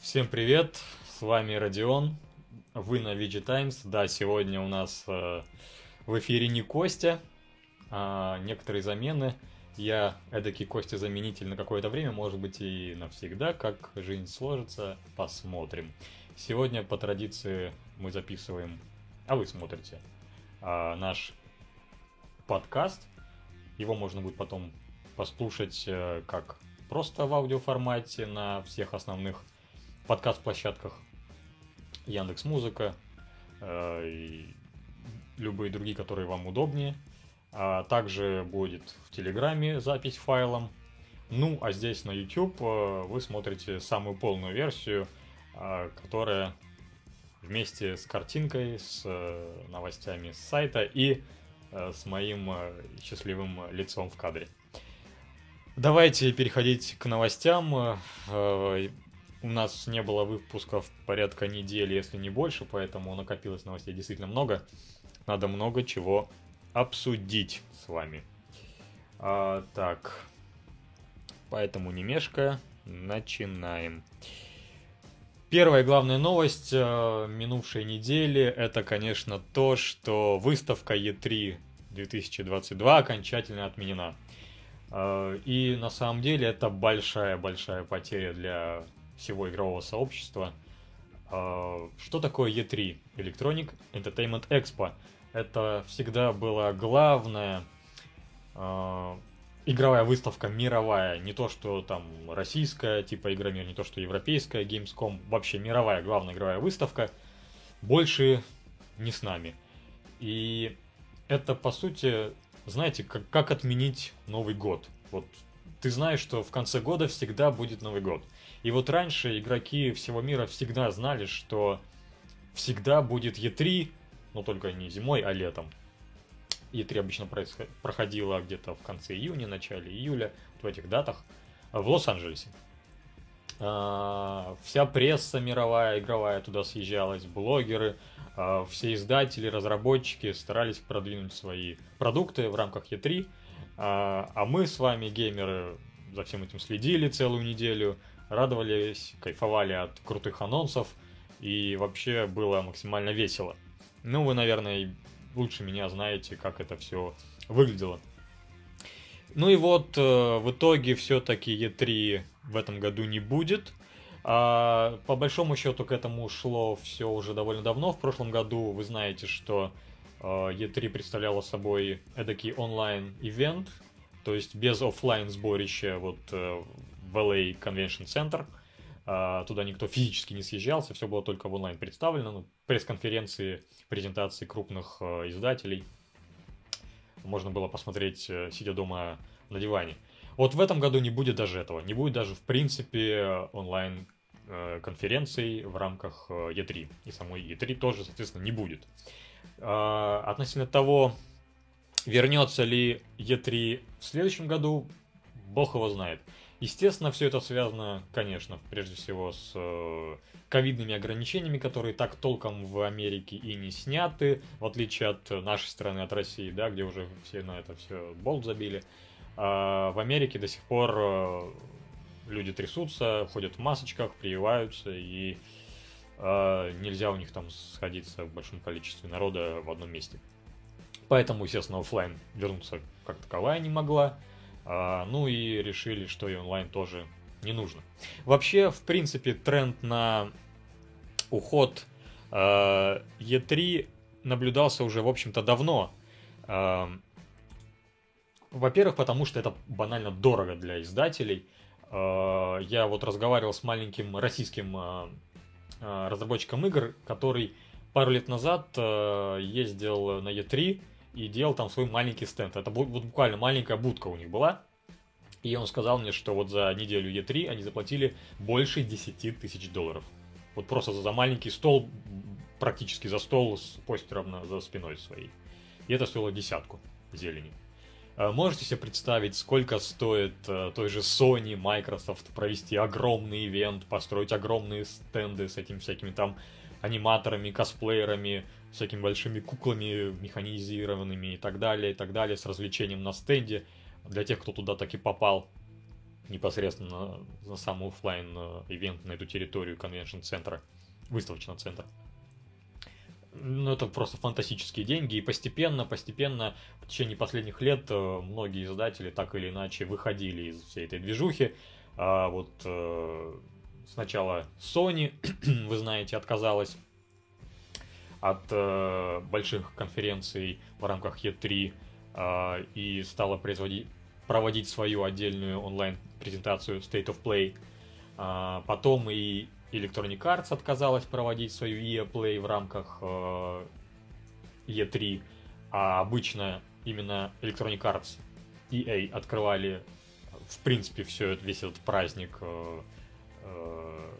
Всем привет, с вами Родион, вы на VG Times. Да, сегодня у нас э, в эфире не Костя, а некоторые замены. Я эдакий Костя-заменитель на какое-то время, может быть и навсегда, как жизнь сложится, посмотрим. Сегодня по традиции мы записываем, а вы смотрите, а, наш подкаст. Его можно будет потом послушать э, как просто в аудиоформате на всех основных подкаст-площадках Яндекс Музыка э, любые другие, которые вам удобнее. А также будет в Телеграме запись файлом. Ну, а здесь на YouTube э, вы смотрите самую полную версию, э, которая вместе с картинкой, с новостями с сайта и с моим счастливым лицом в кадре. Давайте переходить к новостям. У нас не было выпусков порядка недели, если не больше, поэтому накопилось новостей действительно много. Надо много чего обсудить с вами. А, так, поэтому не мешкая, начинаем. Первая главная новость э, минувшей недели это, конечно, то, что выставка E3 2022 окончательно отменена. Э, и на самом деле это большая-большая потеря для всего игрового сообщества. Э, что такое E3? Electronic Entertainment Expo. Это всегда была главная э, игровая выставка мировая, не то что там российская, типа Игромир, не то что европейская, Gamescom, вообще мировая главная игровая выставка, больше не с нами. И это, по сути, знаете, как, как отменить Новый год. Вот ты знаешь, что в конце года всегда будет Новый год. И вот раньше игроки всего мира всегда знали, что всегда будет E3, но только не зимой, а летом. E3 обычно происход... где-то в конце июня, начале июля, в этих датах, в Лос-Анджелесе. А, вся пресса мировая, игровая туда съезжалась, блогеры, а, все издатели, разработчики старались продвинуть свои продукты в рамках E3, а, а мы с вами, геймеры, за всем этим следили целую неделю, радовались, кайфовали от крутых анонсов, и вообще было максимально весело. Ну, вы, наверное, лучше меня знаете, как это все выглядело. Ну и вот э, в итоге все-таки E3 в этом году не будет. А, по большому счету к этому шло все уже довольно давно. В прошлом году вы знаете, что э, E3 представляла собой эдакий онлайн-ивент, то есть без офлайн сборища вот э, в LA Convention Center. А, туда никто физически не съезжался, все было только в онлайн представлено. Ну, пресс-конференции, презентации крупных э, издателей можно было посмотреть, э, сидя дома на диване. Вот в этом году не будет даже этого. Не будет даже, в принципе, онлайн э, конференций в рамках E3. И самой E3 тоже, соответственно, не будет. А, относительно того, вернется ли E3 в следующем году, бог его знает. Естественно, все это связано, конечно, прежде всего с э, ковидными ограничениями, которые так толком в Америке и не сняты, в отличие от нашей страны, от России, да, где уже все на это все болт забили. А в Америке до сих пор э, люди трясутся, ходят в масочках, прививаются, и э, нельзя у них там сходиться в большом количестве народа в одном месте. Поэтому, естественно, офлайн вернуться как таковая не могла. А, ну и решили, что и онлайн тоже не нужно. Вообще, в принципе, тренд на уход э, E3 наблюдался уже, в общем-то, давно. Э, во-первых, потому что это банально дорого для издателей. Я вот разговаривал с маленьким российским разработчиком игр, который пару лет назад ездил на E3 и делал там свой маленький стенд. Это вот буквально маленькая будка у них была. И он сказал мне, что вот за неделю E3 они заплатили больше 10 тысяч долларов. Вот просто за маленький стол, практически за стол с постером на, за спиной своей. И это стоило десятку зелени. А можете себе представить, сколько стоит э, той же Sony, Microsoft провести огромный ивент, построить огромные стенды с этими всякими там аниматорами, косплеерами, всякими большими куклами механизированными и так далее, и так далее, с развлечением на стенде для тех, кто туда таки попал. непосредственно на сам офлайн ивент на эту территорию конвеншн-центра, выставочного центра. Ну, это просто фантастические деньги, и постепенно, постепенно, в течение последних лет э, многие издатели так или иначе выходили из всей этой движухи. А вот э, сначала Sony, вы знаете, отказалась от э, больших конференций в рамках E3 э, и стала производить, проводить свою отдельную онлайн-презентацию State of Play. Э, потом и Electronic Arts отказалась проводить свою EA Play в рамках э, E3, а обычно именно Electronic Arts EA открывали в принципе все весь этот праздник э, э,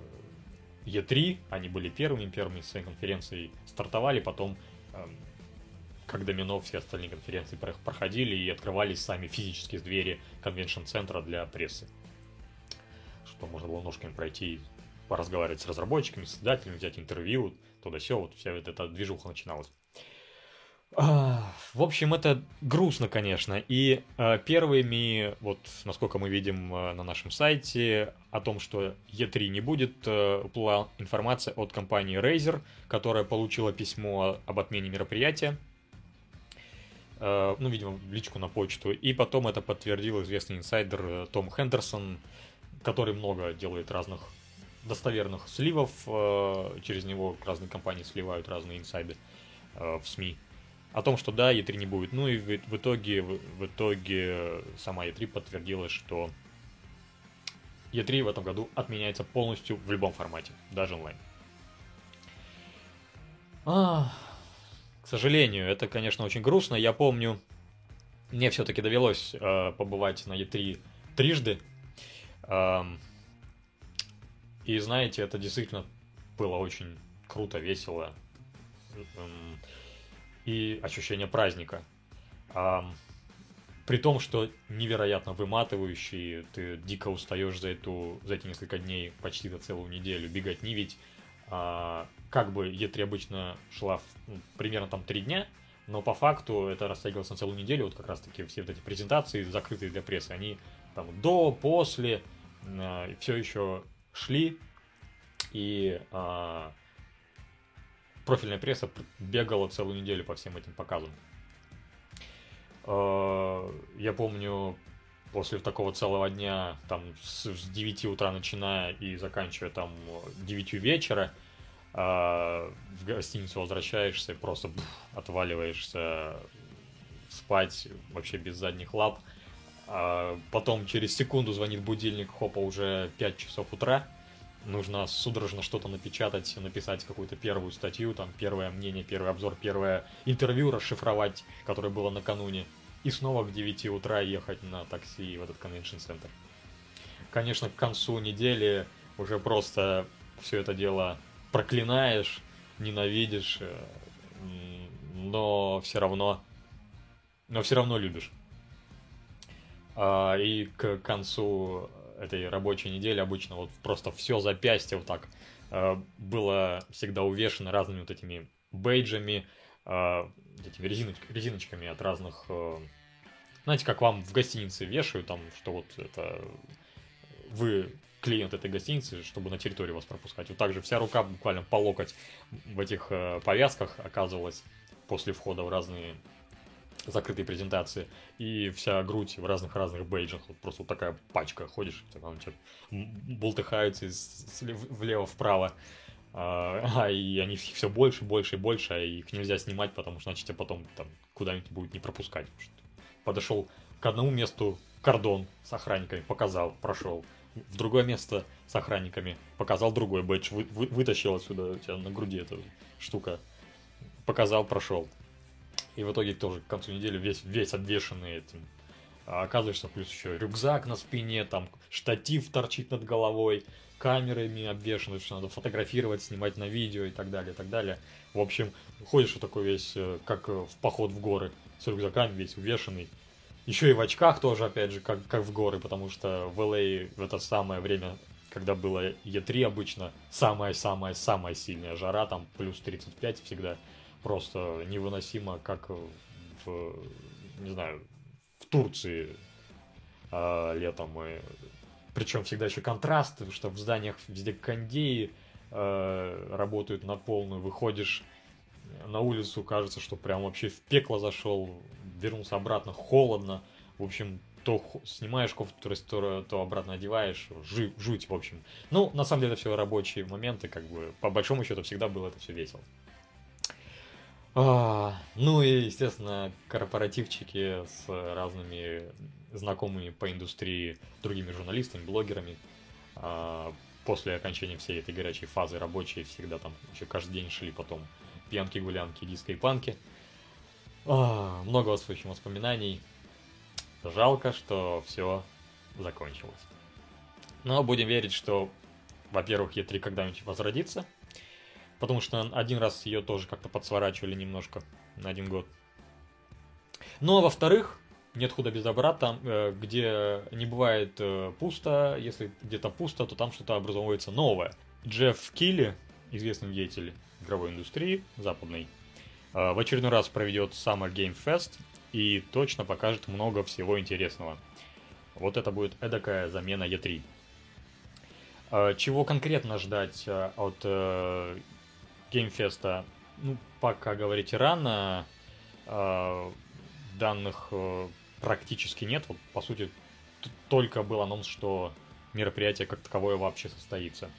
E3, они были первыми, первыми своей конференцией стартовали, потом эм, как домино все остальные конференции проходили и открывались сами физические двери конвеншн-центра для прессы. Что можно было ножками пройти, поразговаривать с разработчиками, с издателями, взять интервью, туда все, вот вся эта движуха начиналась. А, в общем, это грустно, конечно. И э, первыми, вот насколько мы видим э, на нашем сайте, о том, что E3 не будет, э, уплыла информация от компании Razer, которая получила письмо об отмене мероприятия. Э, ну, видимо, личку на почту. И потом это подтвердил известный инсайдер э, Том Хендерсон, который много делает разных достоверных сливов. Э, через него разные компании сливают разные инсайды э, в СМИ о том, что да, E3 не будет. Ну и в, в итоге, в, в итоге сама E3 подтвердила, что E3 в этом году отменяется полностью в любом формате, даже онлайн. А, к сожалению, это, конечно, очень грустно. Я помню, мне все-таки довелось э, побывать на E3 трижды. Эм, и знаете, это действительно было очень круто, весело. Эм, и ощущение праздника. А, при том, что невероятно выматывающий, ты дико устаешь за, эту, за эти несколько дней, почти до целую неделю, бегать не ведь. А, как бы E3 обычно шла в, ну, примерно там три дня, но по факту это растягивалось на целую неделю, вот как раз таки все вот эти презентации, закрытые для прессы, они там до, после, э, все еще шли, и э, профильная пресса бегала целую неделю по всем этим показам. Э, я помню, после такого целого дня, там, с 9 утра начиная и заканчивая там 9 вечера, э, в гостиницу возвращаешься, просто бух, отваливаешься спать вообще без задних лап. А потом через секунду звонит будильник, хопа, уже 5 часов утра нужно судорожно что-то напечатать, написать какую-то первую статью, там первое мнение, первый обзор, первое интервью расшифровать, которое было накануне, и снова к 9 утра ехать на такси в этот конвеншн-центр. Конечно, к концу недели уже просто все это дело проклинаешь, ненавидишь, э, но все равно, но все равно любишь. А, и к концу этой рабочей недели обычно вот просто все запястье вот так э, было всегда увешано разными вот этими бейджами, э, этими резиноч резиночками от разных... Э, знаете, как вам в гостинице вешают, там, что вот это вы клиент этой гостиницы, чтобы на территорию вас пропускать. Вот так же вся рука буквально по локоть в этих повязках оказывалась после входа в разные закрытой презентации, и вся грудь в разных-разных бейджах, вот просто вот такая пачка, ходишь, там что болтыхаются влево-вправо, а, а, и они все больше, больше и больше, а их нельзя снимать, потому что, значит, тебя потом там куда-нибудь будет не пропускать. Подошел к одному месту кордон с охранниками, показал, прошел. В другое место с охранниками, показал другой бэдж, вы, вы, вытащил отсюда у тебя на груди эта штука, показал, прошел. И в итоге тоже к концу недели весь, весь обвешенный этим. А оказываешься, плюс еще рюкзак на спине, там штатив торчит над головой, камерами обвешаны, что надо фотографировать, снимать на видео и так далее, и так далее. В общем, ходишь вот такой весь, э, как в поход в горы, с рюкзаками весь увешанный. Еще и в очках тоже, опять же, как, как в горы, потому что в LA а в это самое время, когда было E3 обычно, самая-самая-самая сильная жара, там плюс 35 всегда просто невыносимо, как в, не знаю, в Турции а, летом. И причем всегда еще контраст, что в зданиях везде кондеи э, работают на полную, выходишь на улицу, кажется, что прям вообще в пекло зашел, вернулся обратно, холодно, в общем, то снимаешь кофту, то, то обратно одеваешь, жи, жуть, в общем. Ну, на самом деле, это все рабочие моменты, как бы, по большому счету, всегда было это все весело. А, ну и, естественно, корпоративчики с разными знакомыми по индустрии другими журналистами, блогерами. А, после окончания всей этой горячей фазы рабочие всегда там еще каждый день шли потом пьянки, гулянки, диско и панки. А, много в общем, воспоминаний. Жалко, что все закончилось. Но будем верить, что, во-первых, Е3 когда-нибудь возродится – Потому что один раз ее тоже как-то подсворачивали немножко на один год. Ну а во-вторых, нет худа без добра, там, э, где не бывает э, пусто, если где-то пусто, то там что-то образовывается новое. Джефф Килли, известный деятель игровой индустрии западной, э, в очередной раз проведет Summer Game Fest и точно покажет много всего интересного. Вот это будет эдакая замена E3. Чего конкретно ждать от геймфеста, ну, пока говорить рано, э, данных э, практически нет. Вот, по сути, только был анонс, что мероприятие как таковое вообще состоится.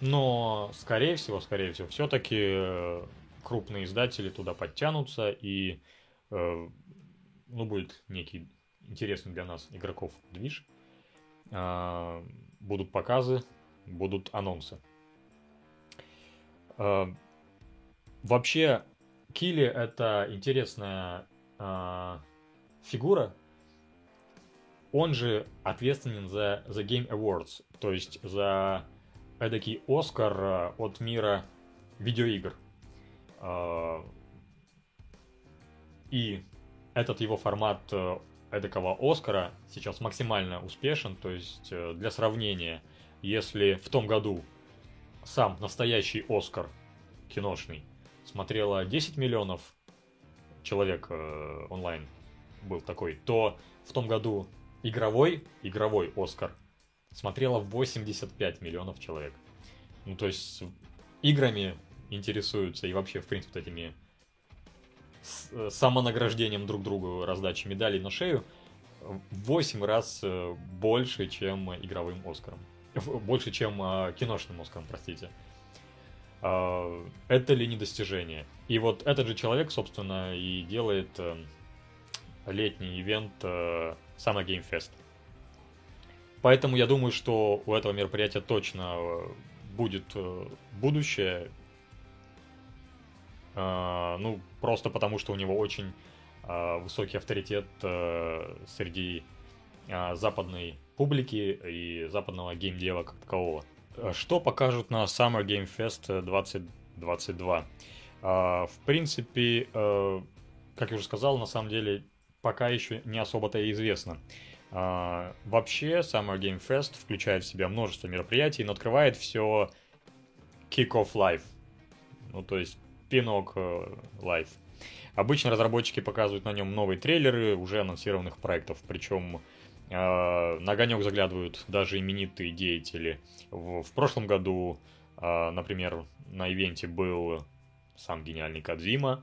Но, скорее всего, скорее всего, все-таки э, крупные издатели туда подтянутся и э, ну, будет некий интересный для нас игроков движ. Э, будут показы, будут анонсы. Э, вообще, Килли это интересная э, фигура. Он же ответственен за The Game Awards, то есть за эдакий Оскар э, от мира видеоигр. И этот его формат эдакого Оскара сейчас максимально успешен. То есть, э, для сравнения, если в том году сам настоящий Оскар киношный смотрело 10 миллионов человек э, онлайн был такой, то в том году игровой, игровой Оскар смотрело 85 миллионов человек. Ну, то есть играми интересуются и вообще, в принципе, этими Э, самонаграждением друг другу раздачи медалей на шею в 8 раз э, больше, чем игровым Оскаром. Больше, чем э, киношным Оскаром, простите. А, это ли не достижение? И вот этот же человек, собственно, и делает летний ивент Summer Game Fest. Поэтому я думаю, что у этого мероприятия точно будет будущее, а, ну, просто потому, что у него очень а, высокий авторитет а, среди западной публики и западного геймдева как такового. Что покажут на Summer Game Fest 2022? В принципе, как я уже сказал, на самом деле пока еще не особо-то и известно. Вообще, Summer Game Fest включает в себя множество мероприятий, но открывает все Kick-Off Live. Ну, то есть Пинок Live. Обычно разработчики показывают на нем новые трейлеры уже анонсированных проектов, причем э, на огонек заглядывают даже именитые деятели. В, в прошлом году, э, например, на ивенте был сам гениальный Кадзима,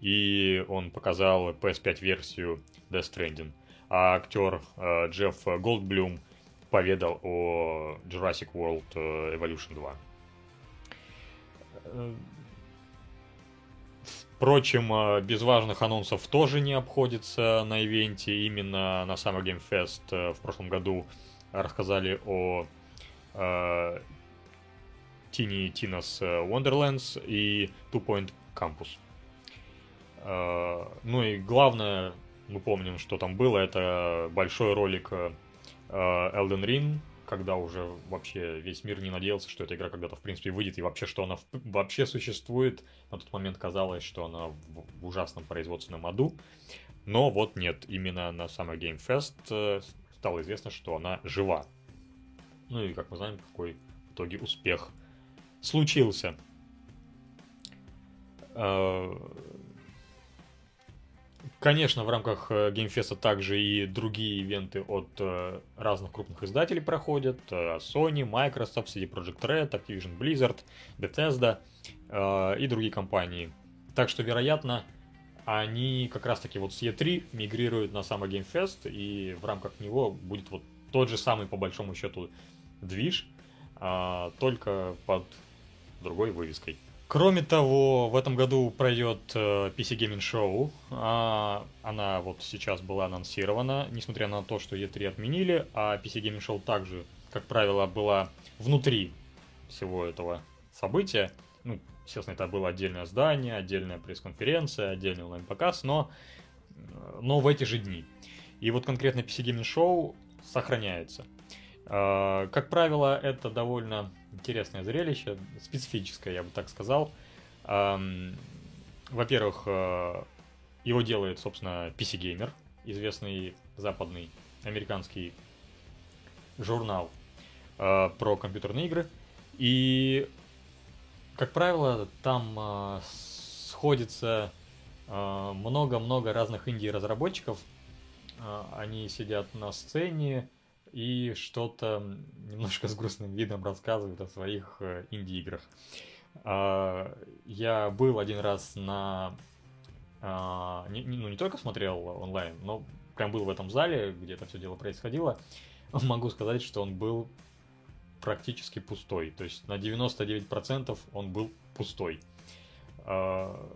и он показал PS5-версию Death Stranding. А актер э, Джефф Голдблюм поведал о Jurassic World э, Evolution 2. Впрочем, э, без важных анонсов тоже не обходится на ивенте. Именно на Summer Game Fest э, в прошлом году рассказали о э, Tiny Tina's Wonderlands и Two Point Campus. Ну и главное, мы помним, что там было, это большой ролик Elden Ring, когда уже вообще весь мир не надеялся, что эта игра когда-то в принципе выйдет, и вообще, что она вообще существует. На тот момент казалось, что она в ужасном производственном аду. Но вот нет, именно на Summer Game Fest э, стало известно, что она жива. Ну и, как мы знаем, какой в итоге успех случился. Э, Конечно, в рамках геймфеста также и другие ивенты от разных крупных издателей проходят. Sony, Microsoft, CD Projekt Red, Activision Blizzard, Bethesda и другие компании. Так что, вероятно, они как раз-таки вот с E3 мигрируют на самый геймфест, и в рамках него будет вот тот же самый, по большому счету, движ, а, только под другой вывеской. Кроме того, в этом году пройдет э, PC Gaming Show. А, она вот сейчас была анонсирована, несмотря на то, что E3 отменили, а PC Gaming Show также, как правило, была внутри всего этого события. Ну, естественно, это было отдельное здание, отдельная пресс-конференция, отдельный онлайн-показ, но, но в эти же дни. И вот конкретно PC Gaming Show сохраняется. А, как правило, это довольно интересное зрелище, специфическое, я бы так сказал. Во-первых, э, его делает, собственно, PC Gamer, известный западный американский журнал э, про компьютерные игры. И, как правило, там э, сходится много-много разных инди-разработчиков. Они сидят на сцене, и что-то немножко с грустным видом рассказывают о своих э, инди-играх. А, я был один раз на... А, ну, не только смотрел онлайн, но прям был в этом зале, где это все дело происходило. Могу сказать, что он был практически пустой. То есть на 99% он был пустой. А,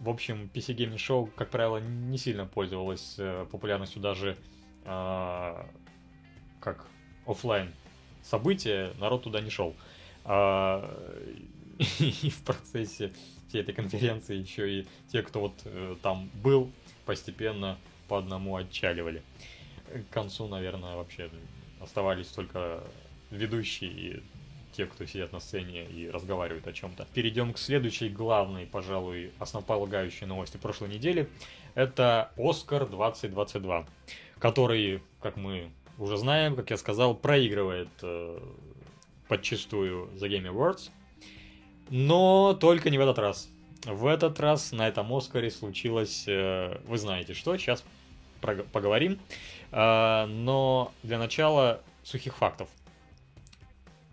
в общем, PC Gaming Show, как правило, не сильно пользовалась э, популярностью даже как офлайн событие, народ туда не шел. А, и в процессе всей этой конференции еще и те, кто вот э, там был, постепенно по одному отчаливали. К концу, наверное, вообще оставались только ведущие и те, кто сидят на сцене и разговаривают о чем-то. Перейдем к следующей главной, пожалуй, основополагающей новости прошлой недели. Это Оскар 2022, который, как мы уже знаем, как я сказал, проигрывает э, подчастую The Game Awards. Но только не в этот раз. В этот раз на этом Оскаре случилось, э, вы знаете что, сейчас поговорим. Э, но для начала сухих фактов.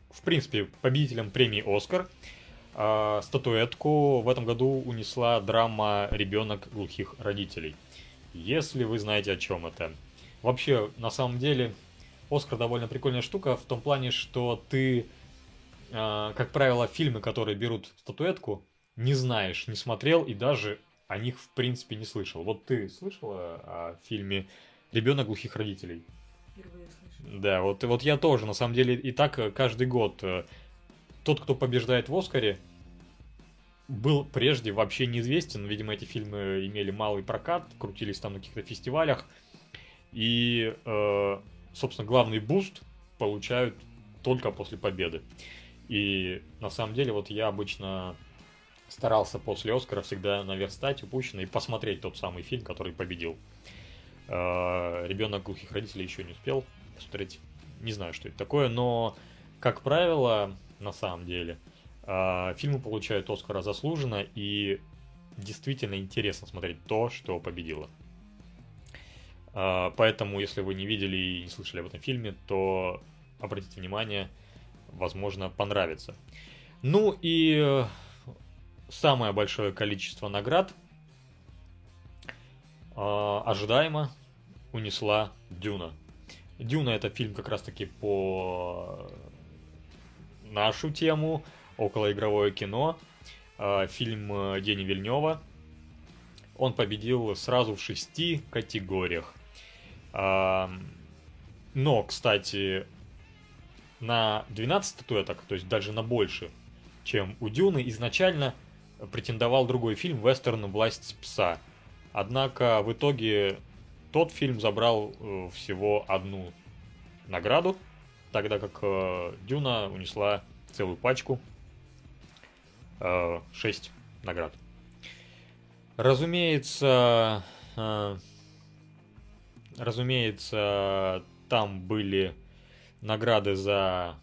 В принципе, победителем премии Оскар э, статуэтку в этом году унесла драма «Ребенок глухих родителей». Если вы знаете, о чем это. Вообще, на самом деле, Оскар довольно прикольная штука в том плане, что ты, э, как правило, фильмы, которые берут статуэтку, не знаешь, не смотрел и даже о них, в принципе, не слышал. Вот ты слышала о фильме «Ребенок глухих родителей»? Впервые. Да, вот, вот я тоже, на самом деле, и так э, каждый год. Э, тот, кто побеждает в Оскаре, был прежде вообще неизвестен. Видимо, эти фильмы имели малый прокат, крутились там на каких-то фестивалях. И, э, собственно, главный буст получают только после победы. И на самом деле, вот я обычно старался после Оскара всегда наверстать упущенное и посмотреть тот самый фильм, который победил. Э, Ребенок глухих родителей еще не успел посмотреть. Не знаю, что это такое, но, как правило, на самом деле, э, фильмы получают Оскара заслуженно, и действительно интересно смотреть то, что победило. А, поэтому, если вы не видели и не слышали об этом фильме, то обратите внимание, возможно, понравится. Ну и э, самое большое количество наград а, ожидаемо унесла Дюна. Дюна это фильм как раз-таки по нашу тему, околоигровое кино. А, фильм э, Дени Вильнева. Он победил сразу в шести категориях. Но, кстати, на 12 статуэток, то есть даже на больше, чем у Дюны, изначально претендовал другой фильм «Вестерн. Власть пса». Однако в итоге тот фильм забрал э, всего одну награду, тогда как э, Дюна унесла целую пачку, 6 э, наград. Разумеется, Разумеется, там были награды за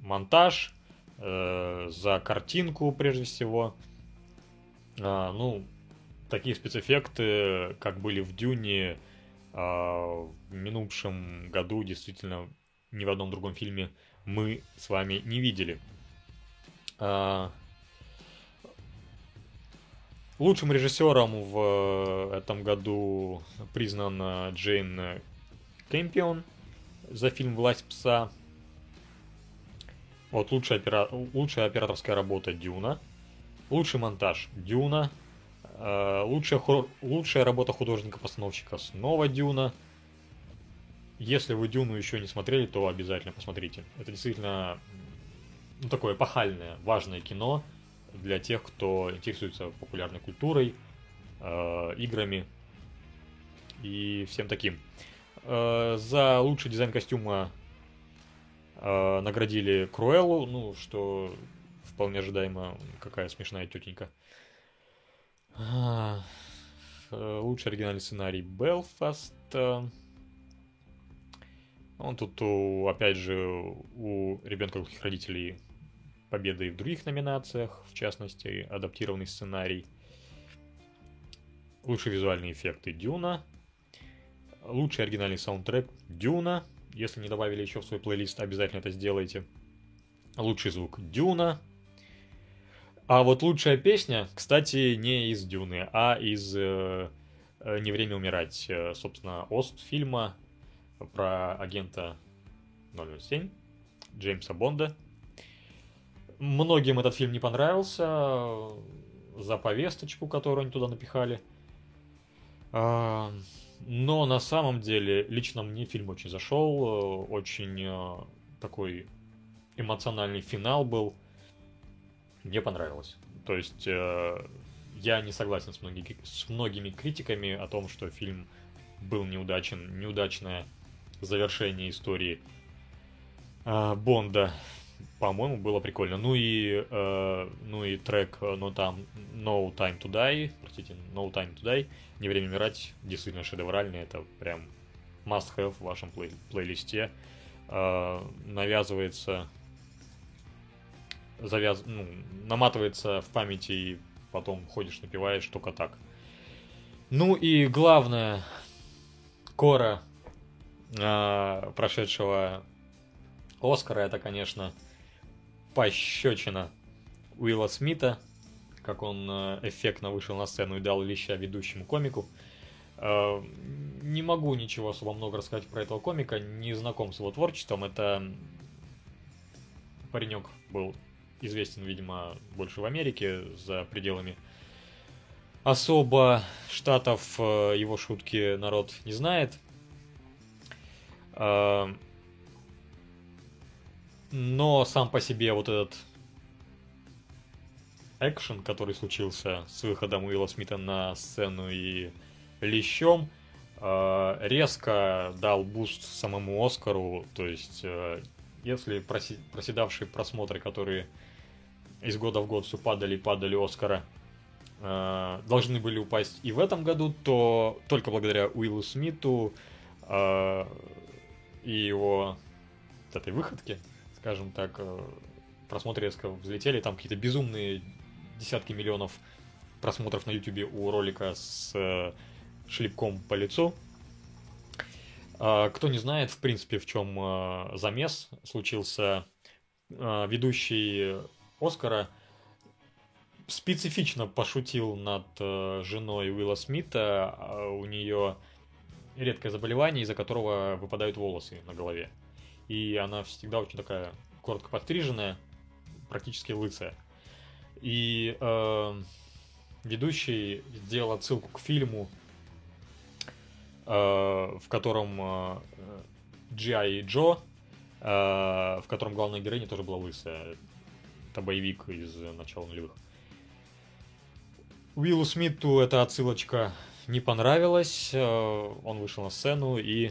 монтаж, э, за картинку прежде всего. А, ну, такие спецэффекты, как были в Дюне, а, в минувшем году действительно ни в одном другом фильме мы с вами не видели. А, лучшим режиссером в этом году признан Джейн Кэмпион за фильм «Власть пса». Вот лучшая, опера... лучшая операторская работа Дюна. Лучший монтаж Дюна. Э, лучшая, хор... лучшая работа художника-постановщика снова Дюна. Если вы Дюну еще не смотрели, то обязательно посмотрите. Это действительно ну, такое эпохальное, важное кино для тех, кто интересуется популярной культурой, э, играми и всем таким. Э, за лучший дизайн костюма э, наградили Круэллу, ну, что вполне ожидаемо, какая смешная тетенька. А, лучший оригинальный сценарий Белфаст. Он тут, опять же, у ребенка русских родителей победы и в других номинациях, в частности, адаптированный сценарий. Лучшие визуальные эффекты Дюна. Лучший оригинальный саундтрек Дюна. Если не добавили еще в свой плейлист, обязательно это сделайте. Лучший звук Дюна. А вот лучшая песня, кстати, не из Дюны, а из э, э «Не время умирать», э, собственно, Ост фильма про агента 007 Джеймса Бонда. Многим этот фильм не понравился э, за повесточку, которую они туда напихали. А, но на самом деле, лично мне фильм очень зашел, э, очень э, такой эмоциональный финал был. Мне понравилось. То есть я не согласен с, многими, с многими критиками о том, что фильм был неудачен, неудачное завершение истории Бонда по-моему, было прикольно. Ну и, э, ну и трек No Time, no Time to Die, простите, No Time to Die, Не время умирать, действительно шедевральный, это прям must-have в вашем плей- плейлисте. Э, навязывается, завяз... ну, наматывается в памяти и потом ходишь, напиваешь только так. Ну и главное, Кора, э, прошедшего Оскара, это, конечно, пощечина Уилла Смита, как он э, эффектно вышел на сцену и дал леща ведущему комику. Э, не могу ничего особо много рассказать про этого комика, не знаком с его творчеством. Это паренек был известен, видимо, больше в Америке, за пределами особо штатов э, его шутки народ не знает. Но сам по себе вот этот экшен, который случился с выходом Уилла Смита на сцену и лещом, э, резко дал буст самому Оскару. То есть, э, если проседавшие просмотры, которые из года в год все падали и падали Оскара, э, должны были упасть и в этом году, то только благодаря Уиллу Смиту и его этой выходке скажем так, э, просмотры резко взлетели, там какие-то безумные десятки миллионов просмотров на YouTube у ролика с э, шлепком по лицу. А, кто не знает, в принципе, в чем э, замес случился, ведущий Оскара специфично пошутил над женой Уилла Смита. А у нее редкое заболевание, из-за которого выпадают волосы на голове и она всегда очень такая коротко подстриженная, практически лысая. И э, ведущий сделал отсылку к фильму, э, в котором э, G.I. Джо, э, в котором главная героиня тоже была лысая. Это боевик из начала нулевых. Уиллу Смиту эта отсылочка не понравилась. Э, он вышел на сцену и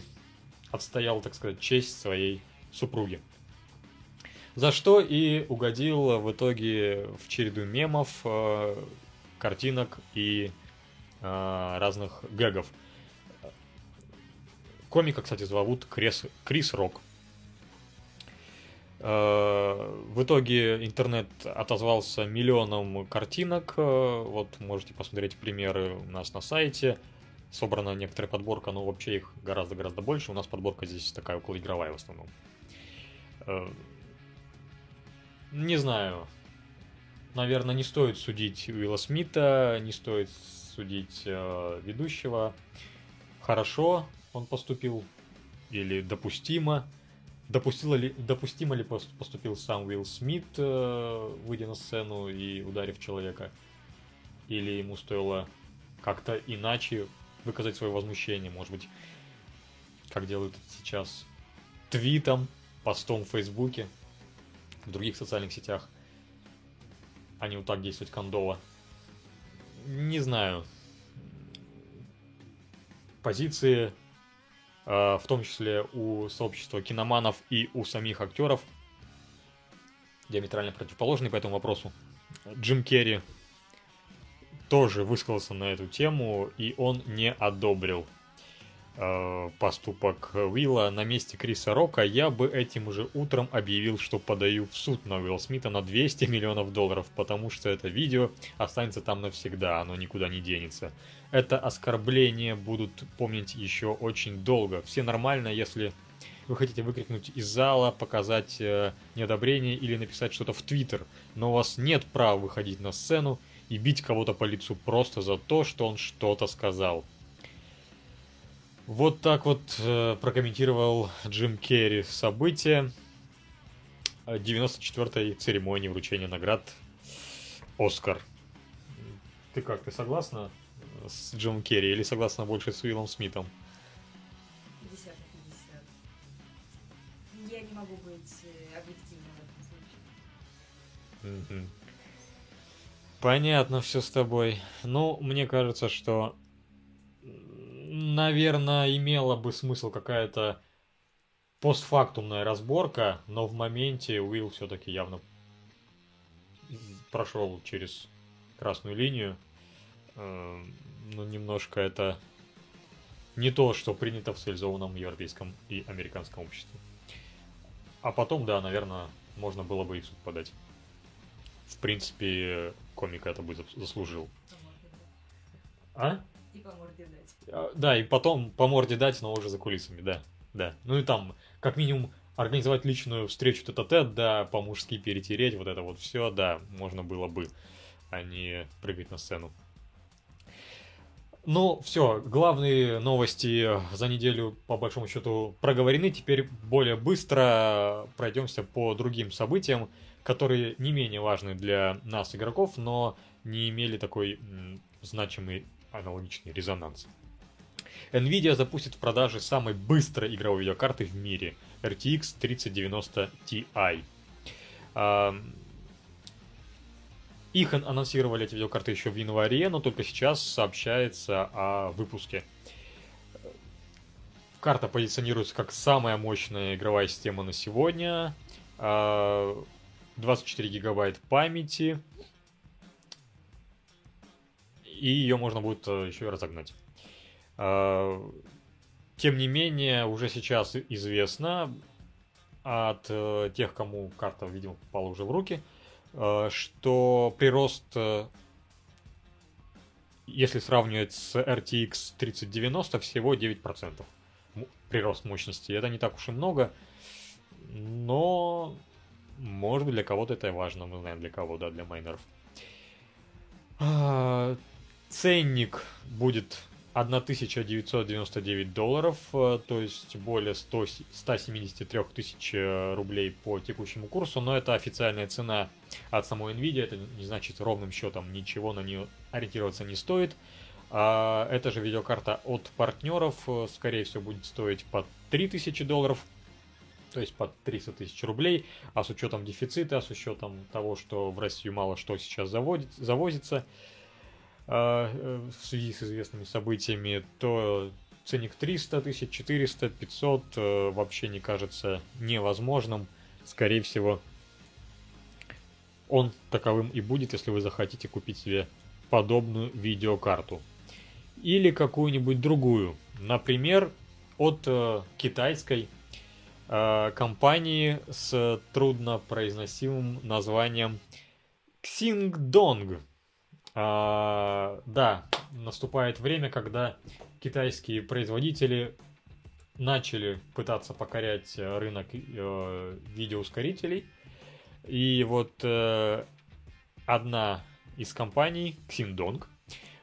отстоял, так сказать, честь своей супруги. За что и угодил в итоге в череду мемов, э, картинок и э, разных гэгов. Комика, кстати, зовут Крис, Крис Рок. Э, в итоге интернет отозвался миллионом картинок. Вот можете посмотреть примеры у нас на сайте. Собрана некоторая подборка, но вообще их гораздо-гораздо больше. У нас подборка здесь такая околоигровая в основном. Э, не знаю. Наверное, не стоит судить Уилла Смита, не стоит судить ведущего. Хорошо он поступил или допустимо допустило ли, допустимо ли поступил сам Уилл Смит, э, выйдя на сцену и ударив человека? Или ему стоило как-то иначе выказать свое возмущение, может быть, как делают сейчас, твитом, постом в Фейсбуке, в других социальных сетях, а не вот так действовать кондово. Не знаю. Позиции Э, в том числе у сообщества киноманов и у самих актеров, диаметрально противоположный по этому вопросу. Джим Керри тоже высказался на эту тему, и он не одобрил поступок Уилла на месте Криса Рока, я бы этим же утром объявил, что подаю в суд на Уилла Смита на 200 миллионов долларов, потому что это видео останется там навсегда, оно никуда не денется. Это оскорбление будут помнить еще очень долго. Все нормально, если вы хотите выкрикнуть из зала, показать э, неодобрение или написать что-то в Твиттер, но у вас нет права выходить на сцену и бить кого-то по лицу просто за то, что он что-то сказал. Вот так вот э, прокомментировал Джим Керри события 94-й церемонии вручения наград «Оскар». Ты как, ты согласна с Джимом Керри или согласна больше с Уиллом Смитом? 50 на 50. Я не могу быть э, объективным в этом случае. Угу. Понятно все с тобой. Ну, мне кажется, что наверное, имела бы смысл какая-то постфактумная разборка, но в моменте Уилл все-таки явно прошел через красную линию. Эм, ну, немножко это не то, что принято в цивилизованном европейском и американском обществе. А потом, да, наверное, можно было бы и в суд подать. В принципе, комик это бы заслужил. А? И по морде дать. А, да, и потом по морде дать, но уже за кулисами, да. Да. Ну и там, как минимум, организовать личную встречу тет-а-тет, да, по-мужски перетереть, вот это вот все, да, можно было бы, а не прыгать на сцену. Ну, все, главные новости за неделю, по большому счету, проговорены. Теперь более быстро пройдемся по другим событиям, которые не менее важны для нас, игроков, но не имели такой м, значимый аналогичный резонанс. Nvidia запустит в продаже самой быстрой игровой видеокарты в мире RTX 3090 Ti. Их анонсировали эти видеокарты еще в январе, но только сейчас сообщается о выпуске. Карта позиционируется как самая мощная игровая система на сегодня. 24 гигабайт памяти, и ее можно будет э, еще и разогнать. А, тем не менее, уже сейчас известно от э, тех, кому карта, видимо, попала уже в руки, э, что прирост, если сравнивать с RTX 3090, всего 9%. Прирост мощности. Это не так уж и много, но может быть для кого-то это важно, мы знаем для кого, да, для майнеров. А, Ценник будет 1999 долларов, э, то есть более 100, 173 тысяч э, рублей по текущему курсу, но это официальная цена от самой Nvidia, это не значит ровным счетом ничего на нее ориентироваться не стоит. А эта же видеокарта от партнеров, э, скорее всего, будет стоить по 3000 долларов, то есть под 300 тысяч рублей, а с учетом дефицита, с учетом того, что в Россию мало что сейчас заводит, завозится, а, в связи с известными событиями, то ценник 300 тысяч, 400, 500 вообще не кажется невозможным. Скорее всего, он таковым и будет, если вы захотите купить себе подобную видеокарту. Или какую-нибудь другую. Например, от э, китайской э, компании с труднопроизносимым названием Xingdong. А, да, наступает время, когда китайские производители начали пытаться покорять рынок э, видеоускорителей. И вот э, одна из компаний, Xindong,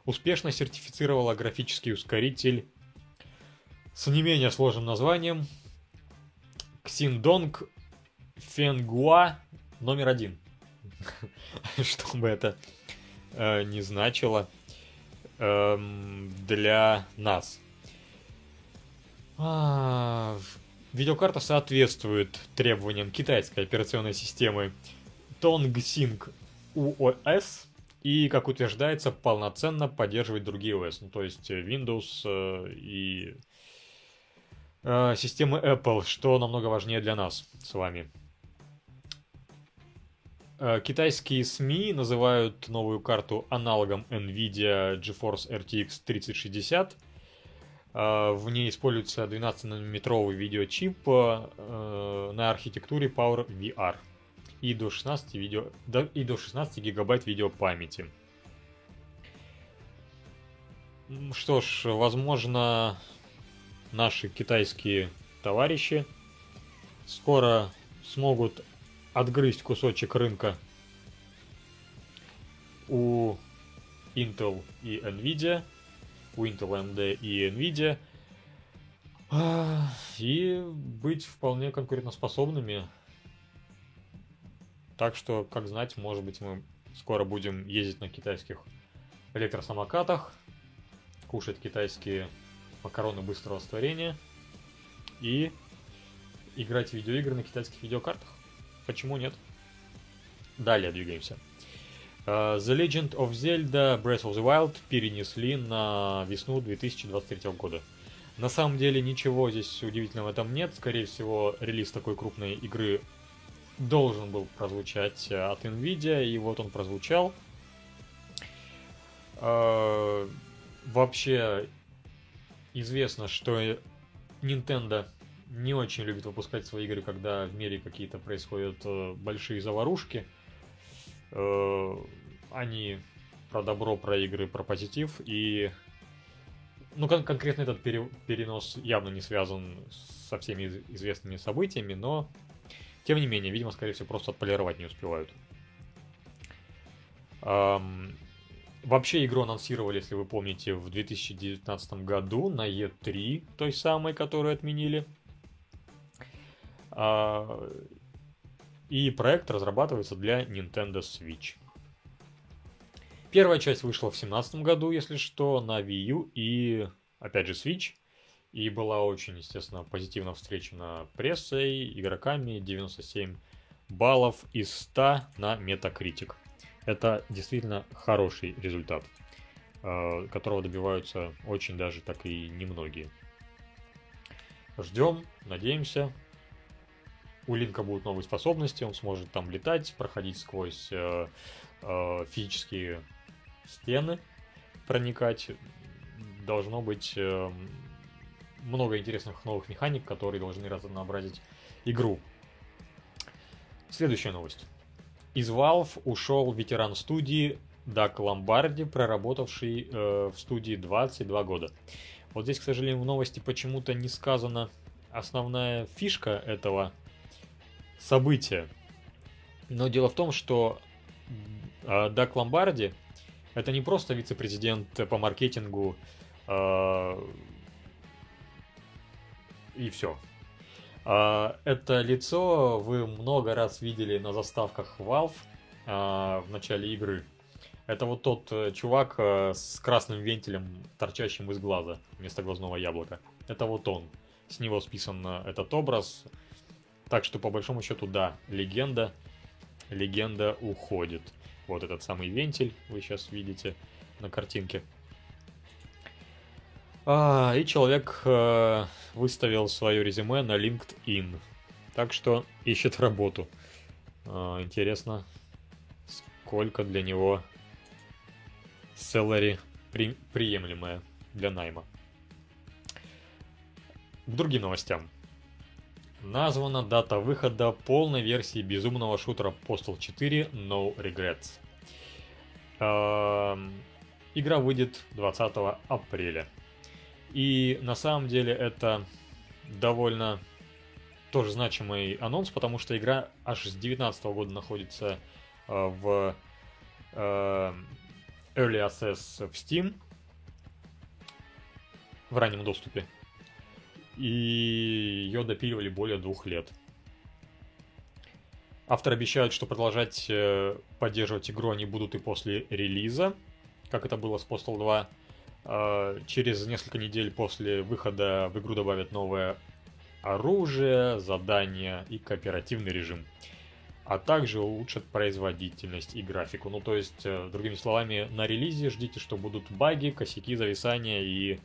успешно сертифицировала графический ускоритель с не менее сложным названием Xindong Fenghua номер один. Что бы это э, не значило эм, для нас. А, видеокарта соответствует требованиям китайской операционной системы TongSync UOS и, как утверждается, полноценно поддерживает другие OS, ну, то есть Windows э, и э, системы Apple, что намного важнее для нас с вами. Э, китайские СМИ называют новую карту аналогом NVIDIA GeForce RTX 3060. Э, в ней используется 12-нанометровый видеочип э, на архитектуре Power VR и до 16, видео, и до 16 гигабайт видеопамяти. Что ж, возможно, наши китайские товарищи скоро смогут отгрызть кусочек рынка у Intel и Nvidia, у Intel AMD и Nvidia, а, и быть вполне конкурентоспособными. Так что, как знать, может быть, мы скоро будем ездить на китайских электросамокатах, кушать китайские макароны быстрого растворения и играть в видеоигры на китайских видеокартах. Почему нет? Далее двигаемся. Uh, the Legend of Zelda Breath of the Wild перенесли на весну 2023 года. На самом деле ничего здесь удивительного этом нет. Скорее всего, релиз такой крупной игры должен был прозвучать от Nvidia, и вот он прозвучал. Uh, вообще известно, что Nintendo не очень любит выпускать свои игры, когда в мире какие-то происходят э, большие заварушки. Э, они про добро, про игры, про позитив. И ну, кон- конкретно этот пере- перенос явно не связан со всеми из- известными событиями, но тем не менее, видимо, скорее всего, просто отполировать не успевают. Эм, вообще игру анонсировали, если вы помните, в 2019 году на E3, той самой, которую отменили. А, и проект разрабатывается для Nintendo Switch. Первая часть вышла в 2017 году, если что, на Wii U и, опять же, Switch. И была очень, естественно, позитивно встречена прессой, игроками, 97 баллов из 100 на Metacritic. Это действительно хороший результат, а, которого добиваются очень даже так и немногие. Ждем, надеемся, у Линка будут новые способности, он сможет там летать, проходить сквозь э, э, физические стены, проникать. Должно быть э, много интересных новых механик, которые должны разнообразить игру. Следующая новость. Из Valve ушел ветеран студии Дак Ломбарди, проработавший э, в студии 22 года. Вот здесь, к сожалению, в новости почему-то не сказана основная фишка этого события. Но дело в том, что э, Дак Ломбарди это не просто вице-президент по маркетингу э, и все. Э, это лицо вы много раз видели на заставках Valve э, в начале игры. Это вот тот э, чувак э, с красным вентилем, торчащим из глаза вместо глазного яблока. Это вот он. С него списан э, этот образ. Так что, по большому счету, да, легенда, легенда уходит. Вот этот самый вентиль вы сейчас видите на картинке. А, и человек э, выставил свое резюме на LinkedIn. Так что ищет работу. А, интересно, сколько для него salary при, приемлемая для найма. К другим новостям. Названа дата выхода полной версии безумного шутера Postal 4 No Regrets. Эм, игра выйдет 20 апреля. И на самом деле это довольно тоже значимый анонс, потому что игра аж с 2019 года находится э, в э, Early Access в Steam в раннем доступе. И ее допиливали более двух лет. Авторы обещают, что продолжать э, поддерживать игру они будут и после релиза, как это было с Postal 2. Э, через несколько недель после выхода в игру добавят новое оружие, задания и кооперативный режим. А также улучшат производительность и графику. Ну, то есть, э, другими словами, на релизе ждите, что будут баги, косяки, зависания и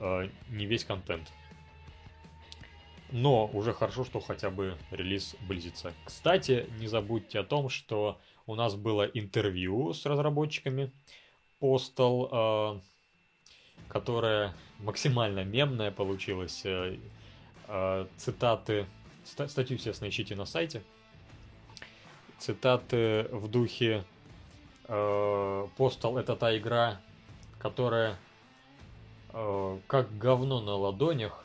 э, не весь контент. Но уже хорошо, что хотя бы релиз близится. Кстати, не забудьте о том, что у нас было интервью с разработчиками Postal, э, которое максимально мемное получилось. Э, э, цитаты, статью, естественно, ищите на сайте. Цитаты в духе Postal это та игра, которая как говно на ладонях,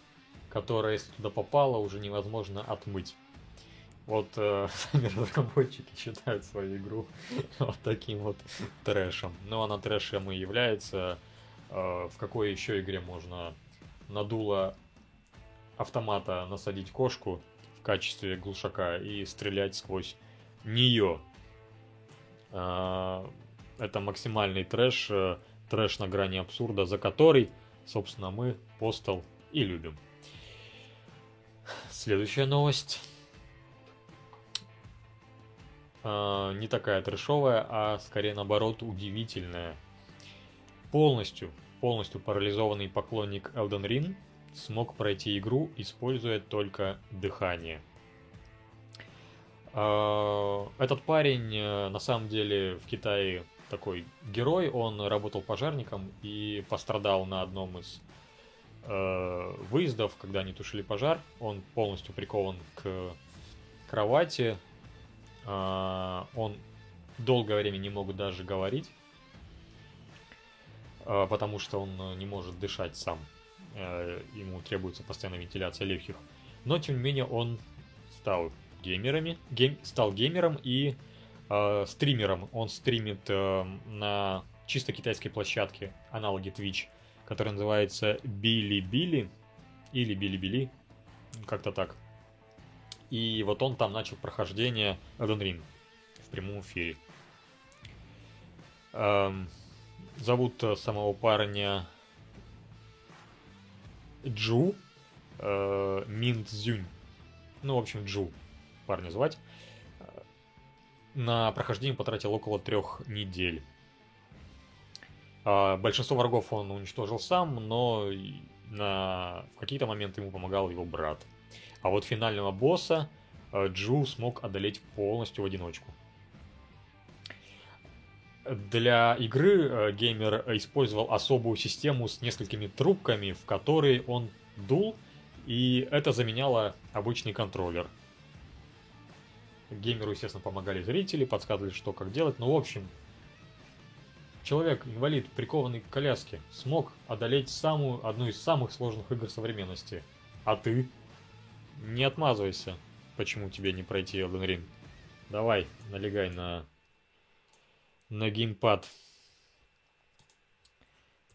которая, если туда попала, уже невозможно отмыть. Вот э, сами разработчики считают свою игру вот таким вот трэшем. Но она трэшем и является. Э, в какой еще игре можно на дуло автомата насадить кошку в качестве глушака и стрелять сквозь нее? Э, это максимальный трэш, э, трэш на грани абсурда, за который, собственно, мы Postal и любим. Следующая новость. А, не такая трешовая, а скорее наоборот удивительная. Полностью, полностью парализованный поклонник Elden Ring смог пройти игру, используя только дыхание. А, этот парень э, на самом деле в Китае такой герой, он работал пожарником и пострадал на одном из э, выездов, когда они тушили пожар. Он полностью прикован к кровати. Э, он долгое время не мог даже говорить, э, потому что он не может дышать сам. Э, ему требуется постоянная вентиляция легких. Но, тем не менее, он стал геймерами, гейм, стал геймером и э, стримером. Он стримит э, на чисто китайской площадке, аналоги Twitch который называется Bilibili, как-то так. И вот он там начал прохождение Elden Ring в прямом эфире. Эм, зовут самого парня Джу э, Мин Цзюнь. Ну, в общем, Джу парня звать. На прохождение потратил около трех недель. А, большинство врагов он уничтожил сам, но на... в какие-то моменты ему помогал его брат. А вот финального босса э, Джу смог одолеть полностью в одиночку. Для игры э, геймер использовал особую систему с несколькими трубками, в которые он дул, и это заменяло обычный контроллер. Геймеру, естественно, помогали зрители, подсказывали, что как делать. Ну, в общем, Человек, инвалид, прикованный к коляске, смог одолеть самую, одну из самых сложных игр современности. А ты? Не отмазывайся, почему тебе не пройти Elden Ring. Давай, налегай на, на геймпад.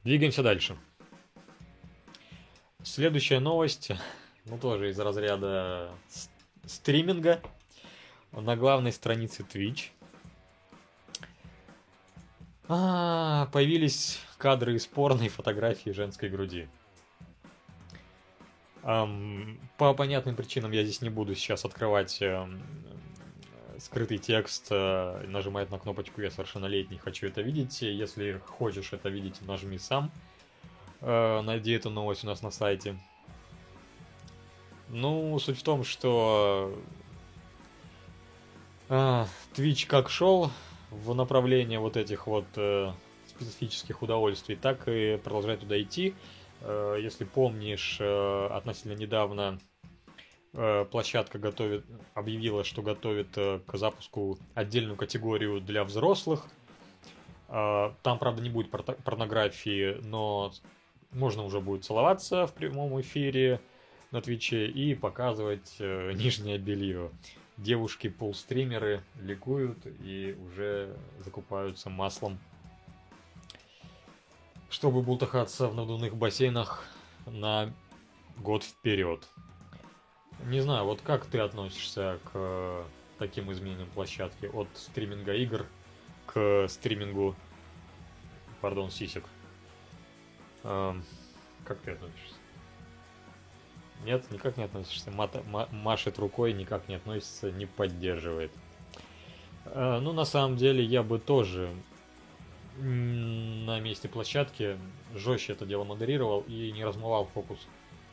Двигаемся дальше. Следующая новость, ну тоже из разряда стриминга. На главной странице Twitch а, появились кадры из порной фотографии женской груди. Um, по понятным причинам я здесь не буду сейчас открывать uh, скрытый текст, uh, нажимать на кнопочку «Я совершеннолетний, хочу это видеть». Если хочешь это видеть, нажми сам. Uh, найди эту новость у нас на сайте. Ну, суть в том, что uh, Twitch как шел, в направлении вот этих вот э, специфических удовольствий, так и продолжает туда идти. Э, если помнишь, э, относительно недавно э, площадка готовит, объявила, что готовит э, к запуску отдельную категорию для взрослых. Э, там, правда, не будет порто- порнографии, но можно уже будет целоваться в прямом эфире на Твиче и показывать э, нижнее белье. Девушки полстримеры ликуют и уже закупаются маслом, чтобы бултыхаться в надувных бассейнах на год вперед. Не знаю, вот как ты относишься к э, таким изменениям площадки от стриминга игр к стримингу, пардон, сисек? Эм, как ты относишься? Нет, никак не относишься. Мата, ма, машет рукой, никак не относится, не поддерживает. Э, ну, на самом деле, я бы тоже на месте площадки жестче это дело модерировал и не размывал фокус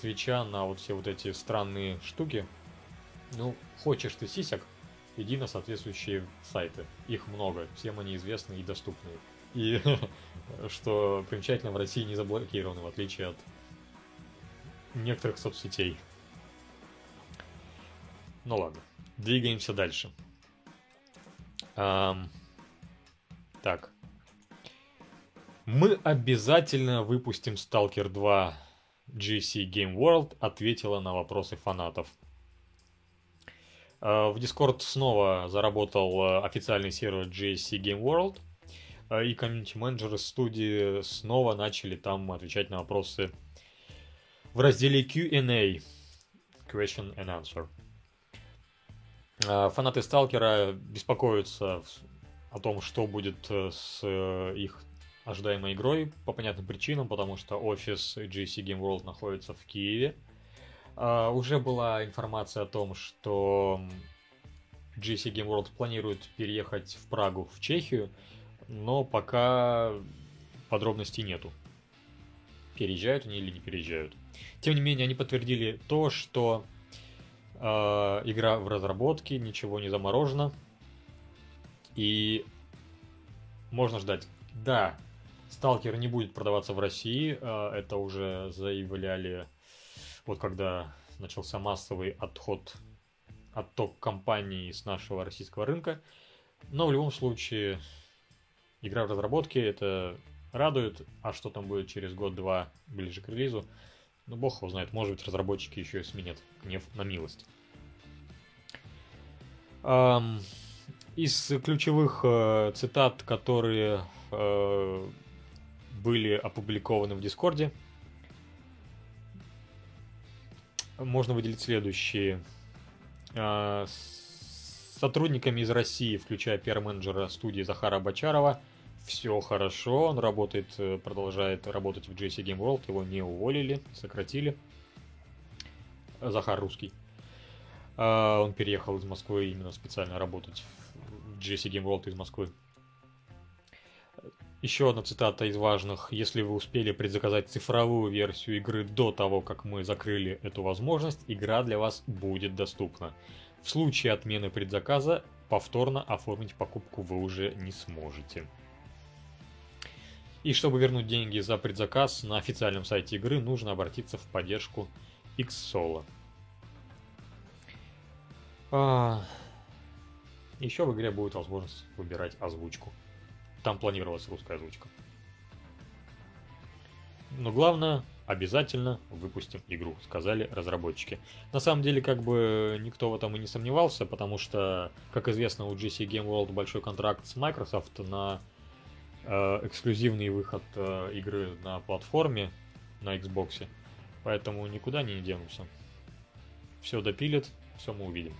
Твича на вот все вот эти странные штуки. Ну, хочешь ты сисек, иди на соответствующие сайты. Их много, всем они известны и доступны. И что примечательно, в России не заблокированы, в отличие от некоторых соцсетей. Ну ладно, двигаемся дальше. Эм, так. Мы обязательно выпустим Stalker 2. GC Game World ответила на вопросы фанатов. Э, в Discord снова заработал э, официальный сервер GSC Game World, э, и комьюнити-менеджеры студии снова начали там отвечать на вопросы в разделе Q&A, Question and Answer. Фанаты Сталкера беспокоятся о том, что будет с их ожидаемой игрой по понятным причинам, потому что офис GC Game World находится в Киеве. Uh, уже была информация о том, что GC Game World планирует переехать в Прагу, в Чехию, но пока подробностей нету. Переезжают они или не переезжают. Тем не менее, они подтвердили то, что э, игра в разработке, ничего не заморожено. И можно ждать. Да, Сталкер не будет продаваться в России. Э, это уже заявляли, вот когда начался массовый отход, отток компаний с нашего российского рынка. Но в любом случае, игра в разработке, это радует. А что там будет через год-два ближе к релизу, ну бог его знает, может быть разработчики еще и сменят гнев на милость. Из ключевых э, цитат, которые э, были опубликованы в Дискорде. Можно выделить следующие. А, с сотрудниками из России, включая пиар-менеджера студии Захара Бачарова, все хорошо, он работает, э, продолжает работать в GC Game World, его не уволили, сократили. Захар русский. А, он переехал из Москвы именно специально работать в GC Game World из Москвы. Еще одна цитата из важных. Если вы успели предзаказать цифровую версию игры до того, как мы закрыли эту возможность, игра для вас будет доступна. В случае отмены предзаказа, повторно оформить покупку вы уже не сможете. И чтобы вернуть деньги за предзаказ, на официальном сайте игры нужно обратиться в поддержку Xsolo. А... Еще в игре будет возможность выбирать озвучку. Там планировалась русская озвучка. Но главное, обязательно выпустим игру, сказали разработчики. На самом деле, как бы никто в этом и не сомневался, потому что, как известно, у GC Game World большой контракт с Microsoft на эксклюзивный выход э, игры на платформе, на Xbox. Поэтому никуда не денутся. Все допилит, все мы увидим.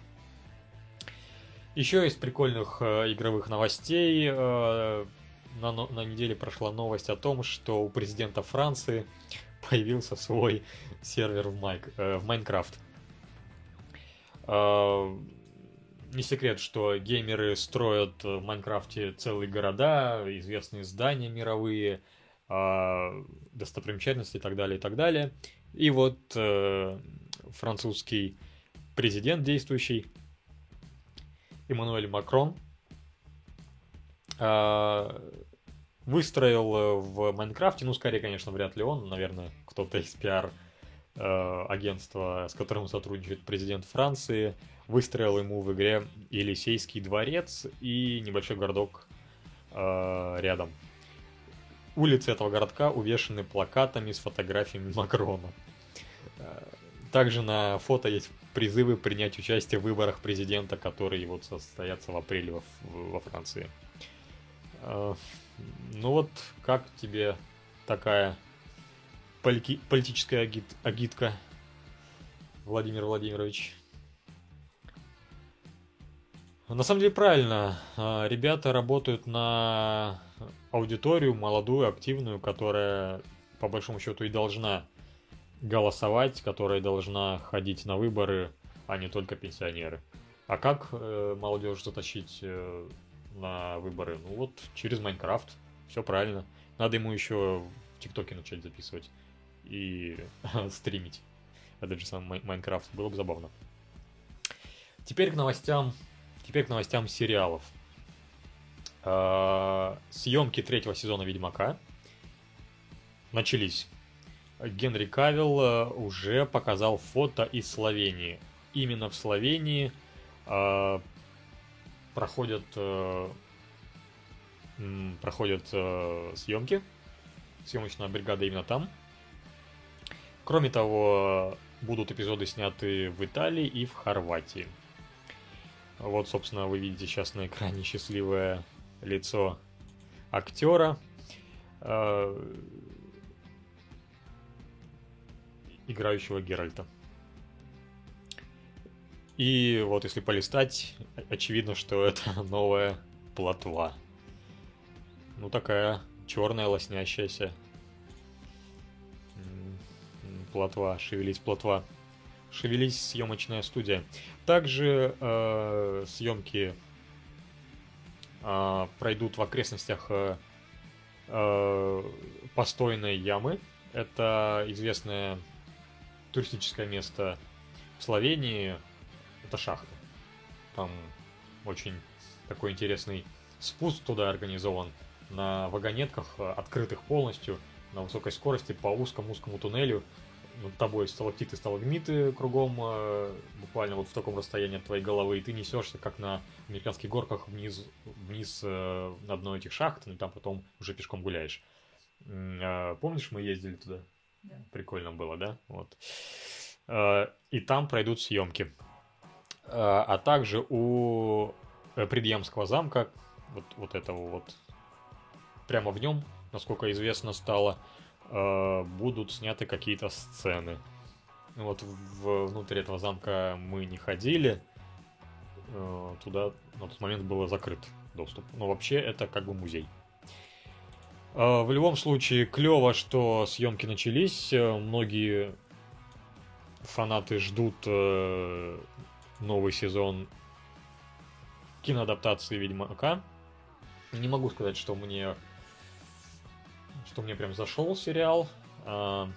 Еще из прикольных э, игровых новостей э, на, на неделе прошла новость о том, что у президента Франции появился свой сервер в, Майк, э, в Майнкрафт. Э, не секрет, что геймеры строят в Майнкрафте целые города, известные здания мировые, э, достопримечательности и так далее, и так далее. И вот э, французский президент действующий Эммануэль Макрон а, выстроил в Майнкрафте, ну, скорее, конечно, вряд ли он, наверное, кто-то из пиар э, агентство, с которым сотрудничает президент Франции, выстроил ему в игре Елисейский дворец и небольшой городок э, рядом. Улицы этого городка увешаны плакатами с фотографиями Макрона. Э, также на фото есть призывы принять участие в выборах президента, которые вот состоятся в апреле во, во Франции. Э, ну вот, как тебе такая политическая агит агитка, Владимир Владимирович? На самом деле правильно. Э, ребята работают на аудиторию молодую, активную, которая по большому счету и должна голосовать, которая должна ходить на выборы, а не только пенсионеры. А как э, молодежь затащить э, на выборы? Ну вот через Майнкрафт. Все правильно. Надо ему еще в ТикТоке начать записывать и стримить. Этот же самый Майнкрафт. Было бы забавно. Теперь к новостям. Теперь к новостям сериалов. А, съемки третьего сезона Ведьмака начались Генри Кавилл э, уже показал фото из Словении. Именно в Словении э, проходят, проходят съемки. Съемочная бригада именно там. Кроме того, будут эпизоды сняты в Италии и в Хорватии. Вот, собственно, вы видите сейчас на экране счастливое лицо актера. Э, играющего Геральта. И вот если полистать, очевидно, что это новая плотва. Ну такая черная лоснящаяся плотва, шевелись плотва. Шевелись съемочная студия. Также э, съемки э, пройдут в окрестностях э, э, постойной ямы. Это известная туристическое место в Словении – это шахта. Там очень такой интересный спуск туда организован на вагонетках, открытых полностью, на высокой скорости по узкому-узкому туннелю. Над тобой сталактиты, сталагмиты кругом, э, буквально вот в таком расстоянии от твоей головы, и ты несешься, как на американских горках, вниз, вниз э, на дно этих шахт, ну и там потом уже пешком гуляешь. А, помнишь, мы ездили туда? Да. Прикольно было, да? Вот. Э, и там пройдут съемки. А также у Предъемского замка, вот, вот этого вот, прямо в нем, насколько известно стало, будут сняты какие-то сцены. Вот в, внутрь этого замка мы не ходили, туда на тот момент был закрыт доступ. Но вообще это как бы музей. А, в любом случае, клево, что съемки начались. Э, многие фанаты ждут э, новый сезон киноадаптации Ведьмака. Не могу сказать, что мне что мне прям зашел сериал. А,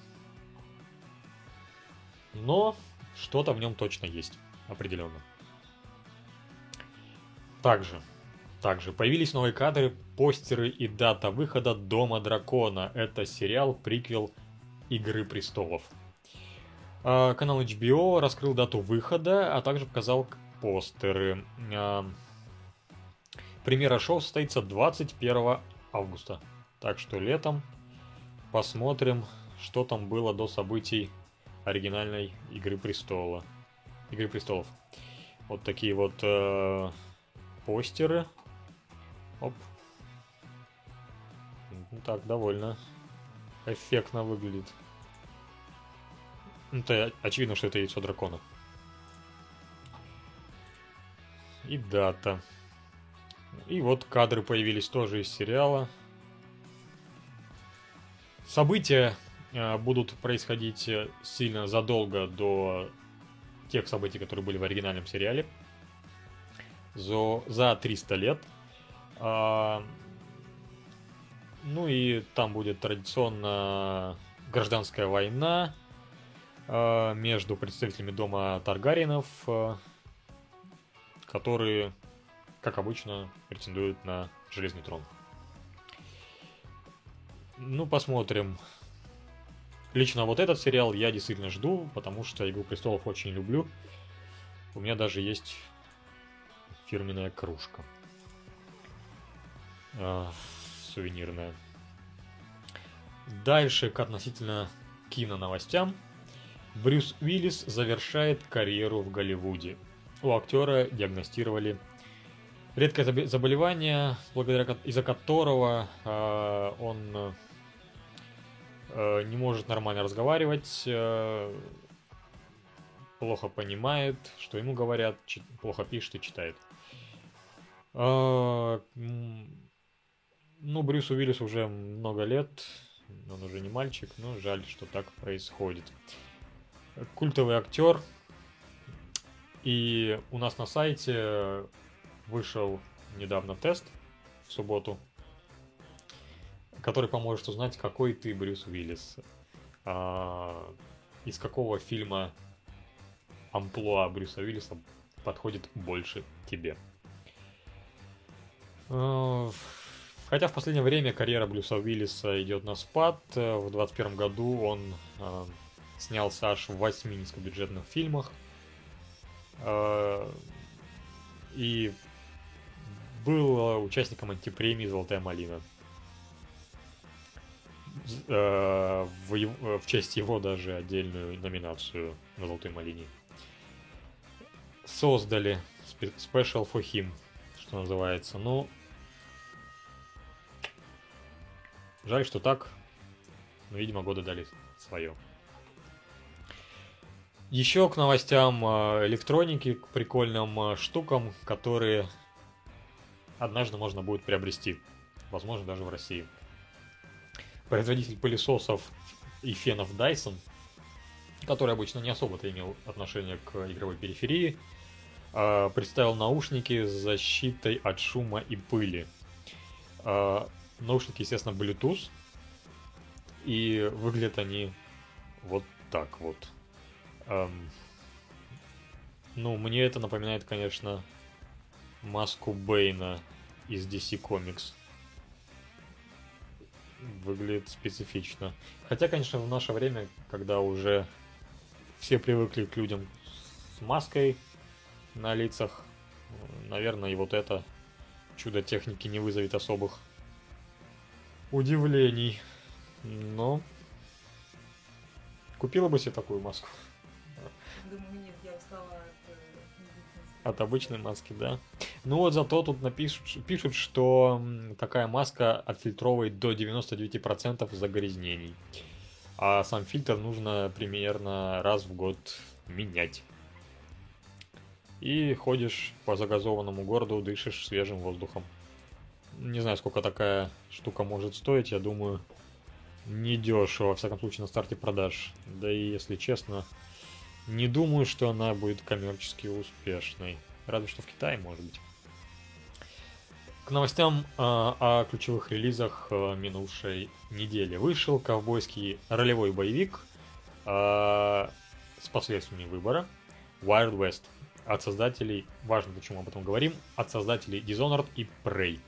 но что-то в нем точно есть, определенно. Также также появились новые кадры, постеры и дата выхода Дома Дракона. Это сериал, приквел Игры Престолов. А, канал HBO раскрыл дату выхода, а также показал постеры. А, премьера шоу состоится 21 августа. Так что летом посмотрим, что там было до событий оригинальной Игры Престола. Игры Престолов. Вот такие вот э, постеры Оп. Ну так, довольно эффектно выглядит. Ну, это очевидно, что это яйцо дракона. И дата. И вот кадры появились тоже из сериала. События э, будут происходить э, сильно задолго до тех событий, которые были в оригинальном сериале. За, за 300 лет а, ну и там будет традиционно гражданская война а, между представителями дома Таргариенов, а, которые, как обычно, претендуют на Железный трон. Ну, посмотрим. лично вот этот сериал я действительно жду, потому что «Игру престолов» очень люблю. У меня даже есть фирменная кружка. Э, сувенирная. Дальше к относительно киноновостям. Брюс Уиллис завершает карьеру в Голливуде. У актера диагностировали редкое заболевание, благодаря из-за которого э, он не может нормально разговаривать, э, плохо понимает, что ему говорят, плохо пишет и читает. Э, ну, Брюсу Уиллису уже много лет, он уже не мальчик, но жаль, что так происходит. Культовый актер. И у нас на сайте вышел недавно тест в субботу, который поможет узнать, какой ты Брюс Уиллис. А, из какого фильма амплуа Брюса Уиллиса подходит больше тебе. А, хотя в последнее время карьера Брюса Уиллиса идет на спад. В 2021 году он э, снялся аж в 8 низкобюджетных фильмах. Э, и был участником антипремии «Золотая малина». Э, в, в честь его даже отдельную номинацию на «Золотой малине». Создали Special for Him, что называется. Ну, жаль, что так. Но, видимо, годы дали свое. Еще к новостям э, электроники, к прикольным э, штукам, которые однажды можно будет приобрести. Возможно, даже в России. Производитель пылесосов и фенов Dyson, который обычно не особо-то имел отношение к игровой периферии, а, представил наушники с защитой от шума и пыли. А, наушники, естественно, Bluetooth, и выглядят они вот так вот. Ну, мне это напоминает, конечно, маску Бейна из DC Comics. Выглядит специфично. Хотя, конечно, в наше время, когда уже все привыкли к людям с маской на лицах, наверное, и вот это чудо техники не вызовет особых удивлений. Но купила бы себе такую маску. Думаю, от обычной маски, да. Ну вот зато тут напишут, пишут, что такая маска отфильтровывает до 99% загрязнений. А сам фильтр нужно примерно раз в год менять. И ходишь по загазованному городу, дышишь свежим воздухом. Не знаю, сколько такая штука может стоить, я думаю, не дешево, во всяком случае, на старте продаж. Да и, если честно, не думаю, что она будет коммерчески успешной. Разве что в Китае, может быть. К новостям э, о ключевых релизах э, минувшей недели. Вышел ковбойский ролевой боевик э, с последствиями выбора Wild West от создателей, важно почему об этом говорим, от создателей Dishonored и Prey.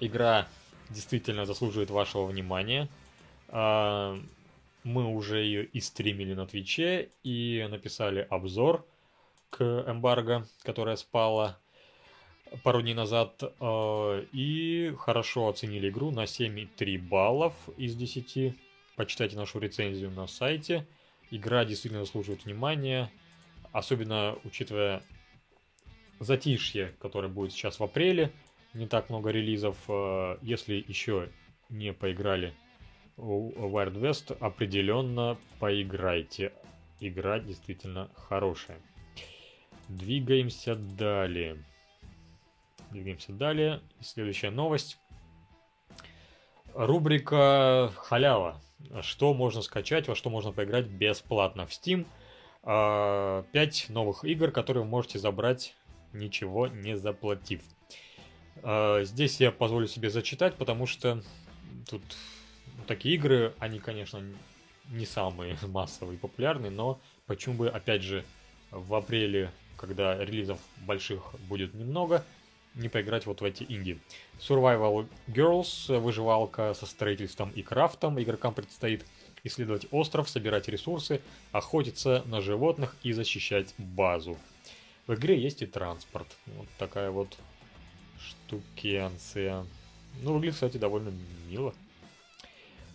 Игра действительно заслуживает вашего внимания. Мы уже ее и стримили на Твиче, и написали обзор к эмбарго, которая спала пару дней назад, э, и хорошо оценили игру на 7,3 баллов из 10. Почитайте нашу рецензию на сайте. Игра действительно заслуживает внимания, особенно учитывая затишье, которое будет сейчас в апреле. Не так много релизов. Э, если еще не поиграли Wild West, определенно поиграйте. Игра действительно хорошая. Двигаемся далее. Двигаемся далее. следующая новость. Рубрика халява. Что можно скачать, во что можно поиграть бесплатно в Steam. А, пять новых игр, которые вы можете забрать, ничего не заплатив. А, здесь я позволю себе зачитать, потому что тут такие игры, они, конечно, не самые массовые и популярные, но почему бы, опять же, в апреле, когда релизов больших будет немного, не поиграть вот в эти инди. Survival Girls, выживалка со строительством и крафтом. Игрокам предстоит исследовать остров, собирать ресурсы, охотиться на животных и защищать базу. В игре есть и транспорт. Вот такая вот штукенция. Ну, выглядит, кстати, довольно мило.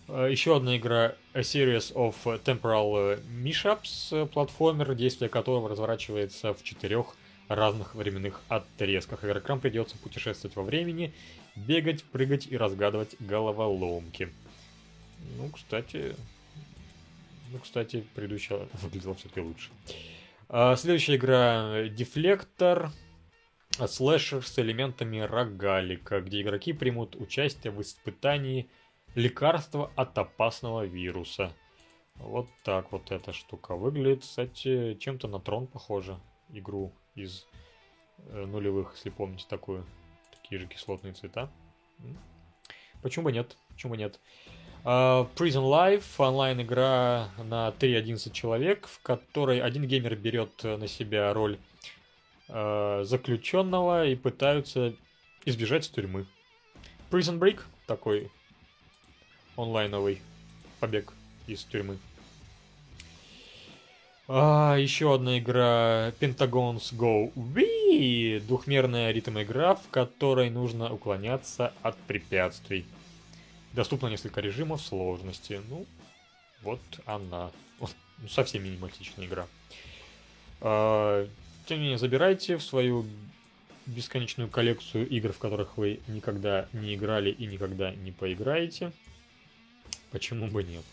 Э, Еще одна игра A Series of Temporal Mishaps, платформер, действие которого разворачивается в четырех разных временных отрезках. Игрокам придется путешествовать во времени, бегать, прыгать и разгадывать головоломки. Ну, кстати, ну, кстати, предыдущая выглядела все-таки лучше. А, следующая игра Дефлектор. Слэшер с элементами рогалика, где игроки примут участие в испытании лекарства от опасного вируса. Вот так вот эта штука выглядит. Кстати, чем-то на трон похоже. Игру из э, нулевых, если помните такую. Такие же кислотные цвета. Почему бы нет? Почему бы нет? Uh, Prison Life онлайн игра на 3-11 человек, в которой один геймер берет на себя роль uh, заключенного и пытаются избежать тюрьмы. Prison Break такой онлайновый побег из тюрьмы. А, еще одна игра Pentagons Go Wii. Двухмерная ритм игра, в которой нужно уклоняться от препятствий. Доступно несколько режимов сложности. Ну, вот она. Ну, совсем минималистичная игра. А, тем не менее, забирайте в свою бесконечную коллекцию игр, в которых вы никогда не играли и никогда не поиграете. Почему бы нет?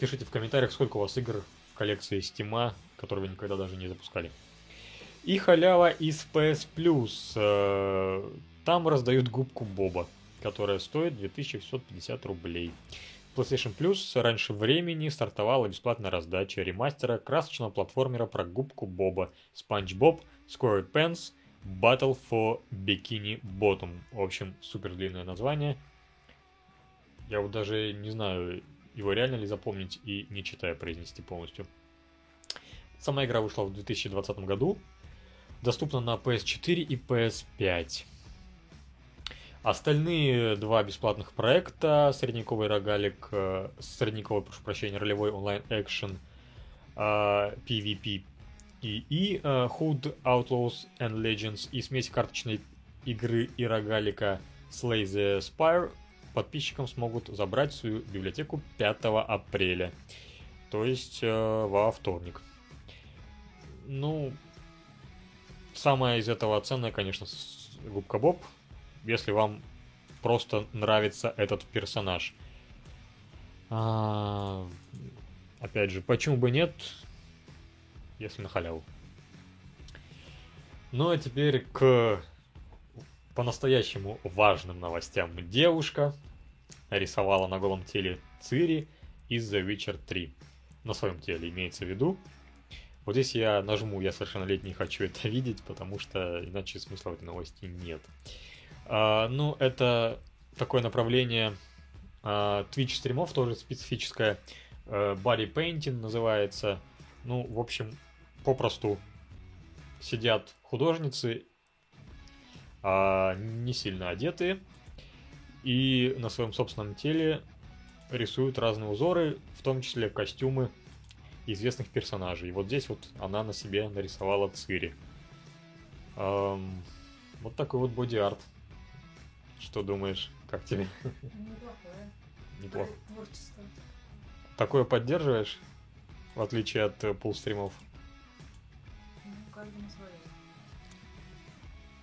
Пишите в комментариях, сколько у вас игр в коллекции Steam, которые вы никогда даже не запускали. И халява из PS Plus. Э, там раздают губку Боба, которая стоит 2650 рублей. PlayStation Plus раньше времени стартовала бесплатная раздача ремастера красочного платформера про губку Боба Спанч Боб SquarePants Battle for Bikini Bottom. В общем, супер длинное название. Я вот даже не знаю, его реально ли запомнить и не читая произнести полностью. Сама игра вышла в 2020 году. Доступна на PS4 и PS5. Остальные два бесплатных проекта средневековый рогалик, э, средневековый, прошу прощения, ролевой онлайн экшен PvP и, и uh, Hood Outlaws and Legends и смесь карточной игры и рогалика Slay the Spire подписчикам смогут забрать свою библиотеку 5 апреля. То есть э, во вторник. Ну, самое из этого ценное, конечно, Губка Боб. Если вам просто нравится этот персонаж. А, опять же, почему бы нет, если на халяву. Ну а теперь к по-настоящему важным новостям. Девушка рисовала на голом теле Цири из The Witcher 3. На своем теле имеется в виду. Вот здесь я нажму «Я совершеннолетний, хочу это видеть», потому что иначе смысла в этой новости нет. А, ну, это такое направление а, Twitch стримов, тоже специфическое. А, body painting называется. Ну, в общем, попросту сидят художницы а, не сильно одетые, и на своем собственном теле рисуют разные узоры, в том числе костюмы известных персонажей. И вот здесь вот она на себе нарисовала Цири. Эм, вот такой вот боди-арт. Что думаешь, как тебе? Неплохое. Неплохо. Творчество. Такое поддерживаешь, в отличие от пул-стримов? Ну, каждому свое.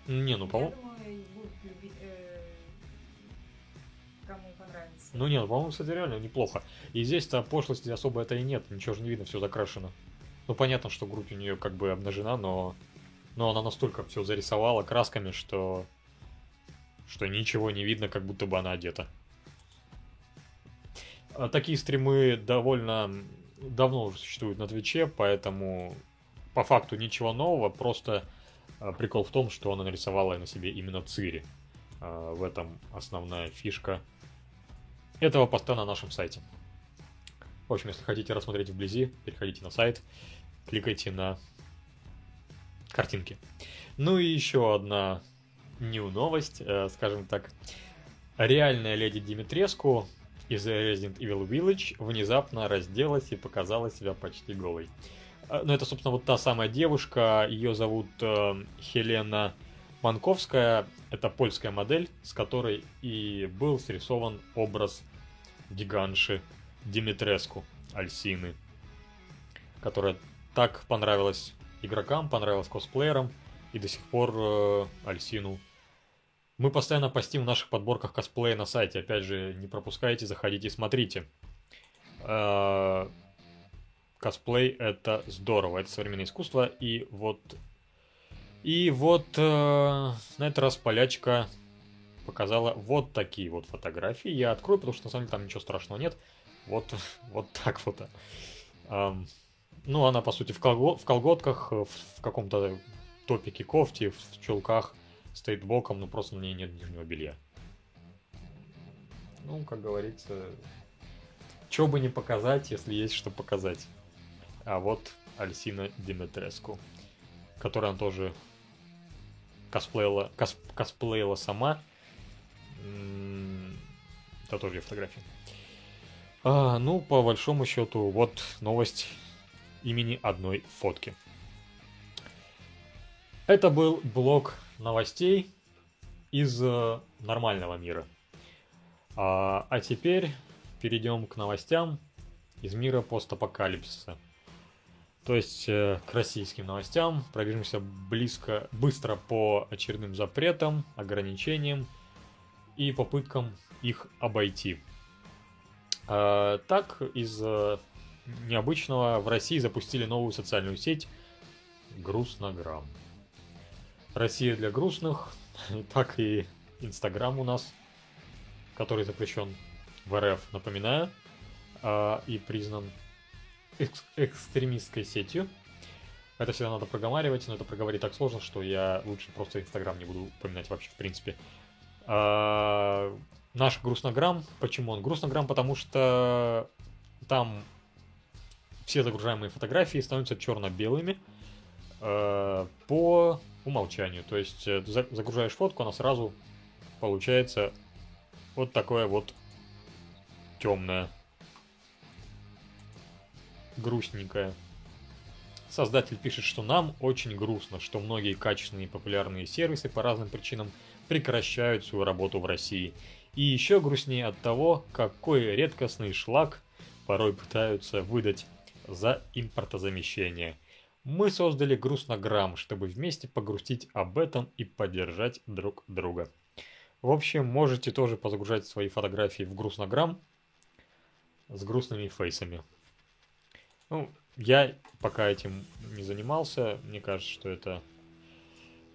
Не, ну, по-моему... э. Ну не, ну, по-моему, кстати, реально неплохо. И здесь-то пошлости особо это и нет, ничего же не видно, все закрашено. Ну понятно, что грудь у нее как бы обнажена, но, но она настолько все зарисовала красками, что что ничего не видно, как будто бы она одета. А такие стримы довольно давно уже существуют на Твиче, поэтому по факту ничего нового, просто прикол в том, что она нарисовала на себе именно Цири. А, В этом основная фишка этого поста на нашем сайте. В общем, если хотите рассмотреть вблизи, переходите на сайт, кликайте на картинки. Ну и еще одна new новость, э, скажем так. Реальная леди Димитреску из Resident Evil Village внезапно разделась и показала себя почти голой. А, Ну, это, собственно, вот та самая девушка, ее зовут э, Хелена Манковская, это польская модель, с которой и был срисован образ гиганши Димитреску Альсины, которая так понравилась игрокам, понравилась косплеерам, и до сих пор э, Альсину мы постоянно постим в наших подборках косплея на сайте. Опять же, не пропускайте, заходите и смотрите. Э, Косплей это здорово, это современное искусство. И вот... И вот э, на этот раз полячка показала вот такие вот фотографии. Я открою, потому что на самом деле там ничего страшного нет. Вот, вот так вот. Ам, ну, она, по сути, в, колго- в колготках, в, в каком-то топике кофте, в чулках стоит боком, но просто на ней нет нижнего белья. Ну, как говорится, что бы не показать, если есть что показать. А вот Альсина Димитреску, которая она тоже косплеила, кос- косплеила сама. М, Это тоже ее фотография. А, ну, по большому счету, вот новость имени одной фотки. Это был блок новостей из э, нормального мира. А, а теперь перейдем к новостям из мира постапокалипсиса. То есть э, к российским новостям. Пробежимся близко, быстро по очередным запретам, ограничениям и попыткам их обойти. А, так, из э, необычного в России запустили новую социальную сеть Грустнограмм. Россия для грустных, так и Инстаграм у нас, который запрещен в РФ, напоминаю, а, и признан экс- экстремистской сетью. Это всегда надо проговаривать, но это проговорить так сложно, что я лучше просто Инстаграм не буду упоминать вообще в принципе. А, наш грустнограмм, почему он грустнограмм? Потому что там все загружаемые фотографии становятся черно-белыми э, по умолчанию. То есть э, за- загружаешь фотку, она сразу получается вот такое вот темное, грустненькое. Создатель пишет, что нам очень грустно, что многие качественные и популярные сервисы по разным причинам прекращают свою работу в России. И еще грустнее от того, какой редкостный шлак порой пытаются выдать за импортозамещение. Мы создали грустнограмм, чтобы вместе погрустить об этом и поддержать друг друга. В общем, можете тоже позагружать свои фотографии в грустнограмм с грустными фейсами. Ну, я пока этим не занимался. Мне кажется, что это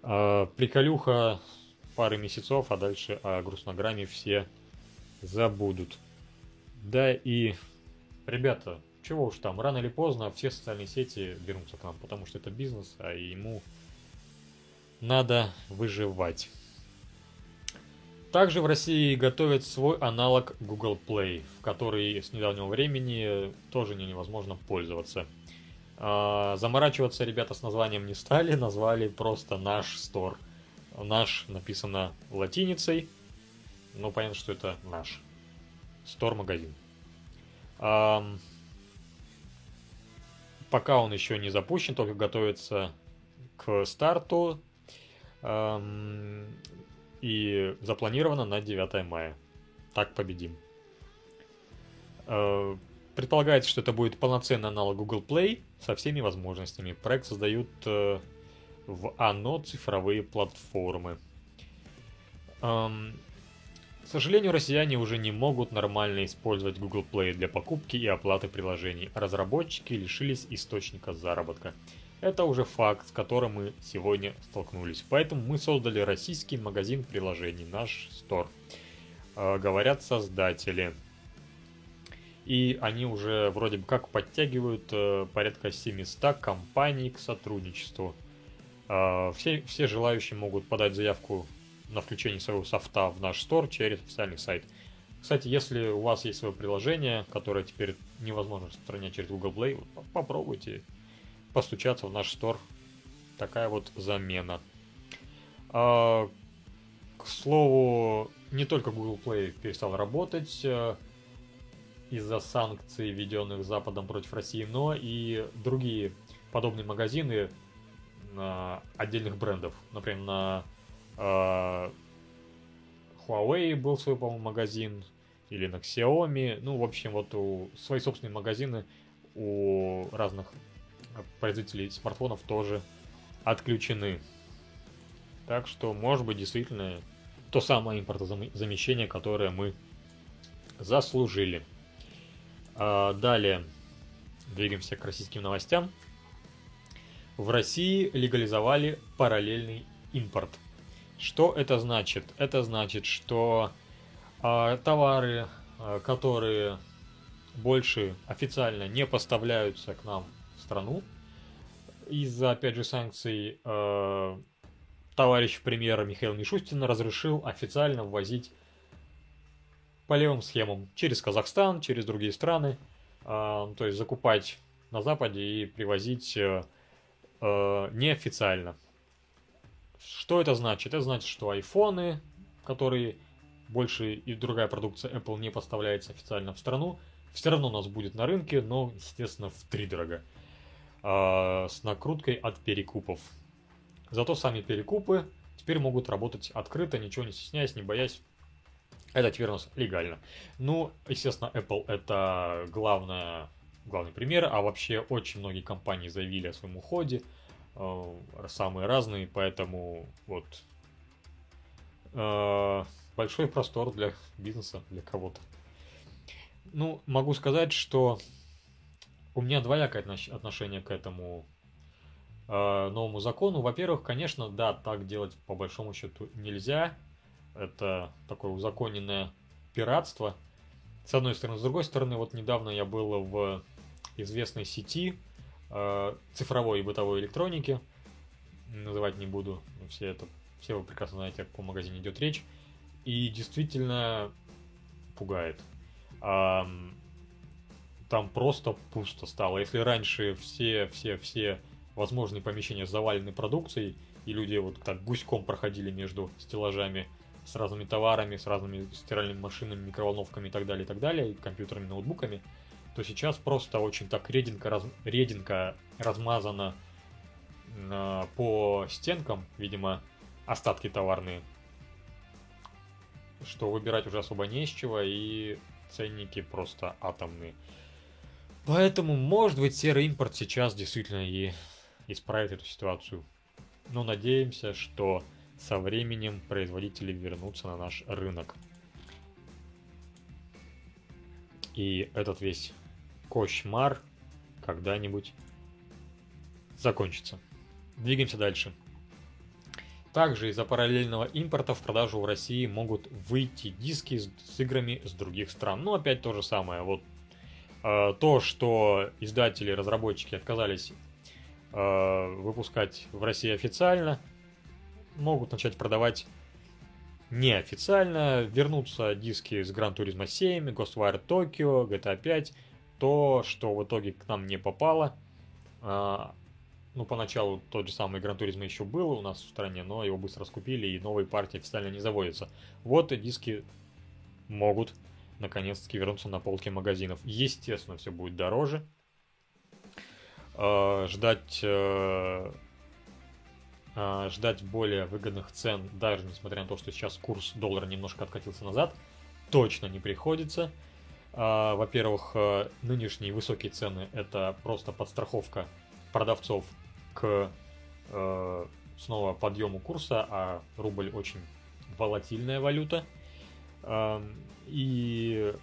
э, приколюха пары месяцев, а дальше о грустнограмме все забудут. Да и, ребята, чего уж там, рано или поздно все социальные сети вернутся к нам, потому что это бизнес, а ему надо выживать. Также в России готовят свой аналог Google Play, в который с недавнего времени тоже не невозможно пользоваться. А, Заморачиваться ребята с названием не стали, назвали просто наш стор. Наш написано латиницей, но понятно, что это наш. Стор-магазин. Пока он еще не запущен, только готовится к старту. И запланировано на 9 мая. Так победим. Э, Предполагается, что это будет полноценный аналог Google Play со всеми возможностями. Проект создают э, в ОНО цифровые платформы. Эм, К сожалению, россияне уже не могут нормально использовать Google Play для покупки и оплаты приложений. Разработчики лишились источника заработка. Это уже факт, с которым мы сегодня столкнулись. Поэтому мы создали российский магазин приложений, наш стор. Э, Говорят создатели. И они уже вроде бы как подтягивают э, порядка 700 компаний к сотрудничеству. Э, Все, все желающие могут подать заявку на включение своего софта в наш стор через официальный сайт. Кстати, если у вас есть свое приложение, которое теперь невозможно распространять через Google Play, попробуйте постучаться в наш стор. Такая вот замена. А, к слову, не только Google Play перестал работать. э, из-за санкций, введенных Западом против России, но и другие подобные магазины на отдельных брендов. Например, на э, Huawei был свой, по-моему, магазин, или на Xiaomi. Ну, в общем, вот у свои собственные магазины у разных производителей смартфонов тоже отключены. Так что, может быть, действительно то самое импортозамещение, которое мы заслужили. А, далее двигаемся к российским новостям. В России легализовали параллельный импорт. Что это значит? Это значит, что э, товары, э, которые больше официально не поставляются к нам страну, из-за, опять же, санкций э, товарищ премьера Михаил Мишустин разрешил официально ввозить по левым схемам через Казахстан, через другие страны, э, то есть закупать на Западе и привозить э, э, неофициально. Что это значит? Это значит, что айфоны, которые больше и другая продукция Apple не поставляется официально в страну, все равно у нас будет на рынке, но, естественно, в три дорого. Э, с накруткой от перекупов. Зато сами перекупы теперь могут работать открыто, ничего не стесняясь, не боясь. Это теперь у нас легально. Ну, естественно, Apple это главное, главный пример, а вообще очень многие компании заявили о своем уходе, э, самые разные, поэтому вот э, большой простор для бизнеса, для кого-то. Ну, могу сказать, что у меня двоякое отношение к этому э, новому закону. Во-первых, конечно, да, так делать по большому счету нельзя. Это такое узаконенное пиратство. С одной стороны. С другой стороны, вот недавно я был в известной сети э, цифровой и бытовой электроники. Называть не буду. Все, это, все вы прекрасно знаете, о каком магазине идет речь. И действительно пугает. Там просто пусто стало. Если раньше все, все, все возможные помещения завалены продукцией, и люди вот так гуськом проходили между стеллажами с разными товарами, с разными стиральными машинами, микроволновками и так далее, и так далее, и компьютерами, ноутбуками, то сейчас просто очень так реденько, раз, реденько размазано э, по стенкам, видимо, остатки товарные, что выбирать уже особо не из чего, и ценники просто атомные. Поэтому, может быть, серый импорт сейчас действительно и исправит эту ситуацию. Но надеемся, что со временем производители вернутся на наш рынок. И этот весь кошмар когда-нибудь закончится. Двигаемся дальше. Также из-за параллельного импорта в продажу в России могут выйти диски с, с играми с других стран. Ну, опять то же самое. Вот то, что издатели, разработчики отказались э, выпускать в России официально, могут начать продавать неофициально, вернутся диски с Gran Turismo 7, Ghostwire Tokyo, GTA 5, то, что в итоге к нам не попало, э, ну, поначалу тот же самый Гран Туризма еще был у нас в стране, но его быстро раскупили, и новые партии официально не заводятся. Вот и диски могут наконец-таки вернуться на полки магазинов. Естественно, все будет дороже. Э, ждать, э, э, ждать более выгодных цен, даже несмотря на то, что сейчас курс доллара немножко откатился назад, точно не приходится. Во-первых, нынешние высокие цены это просто подстраховка продавцов к э, снова подъему курса, а рубль очень волатильная валюта. И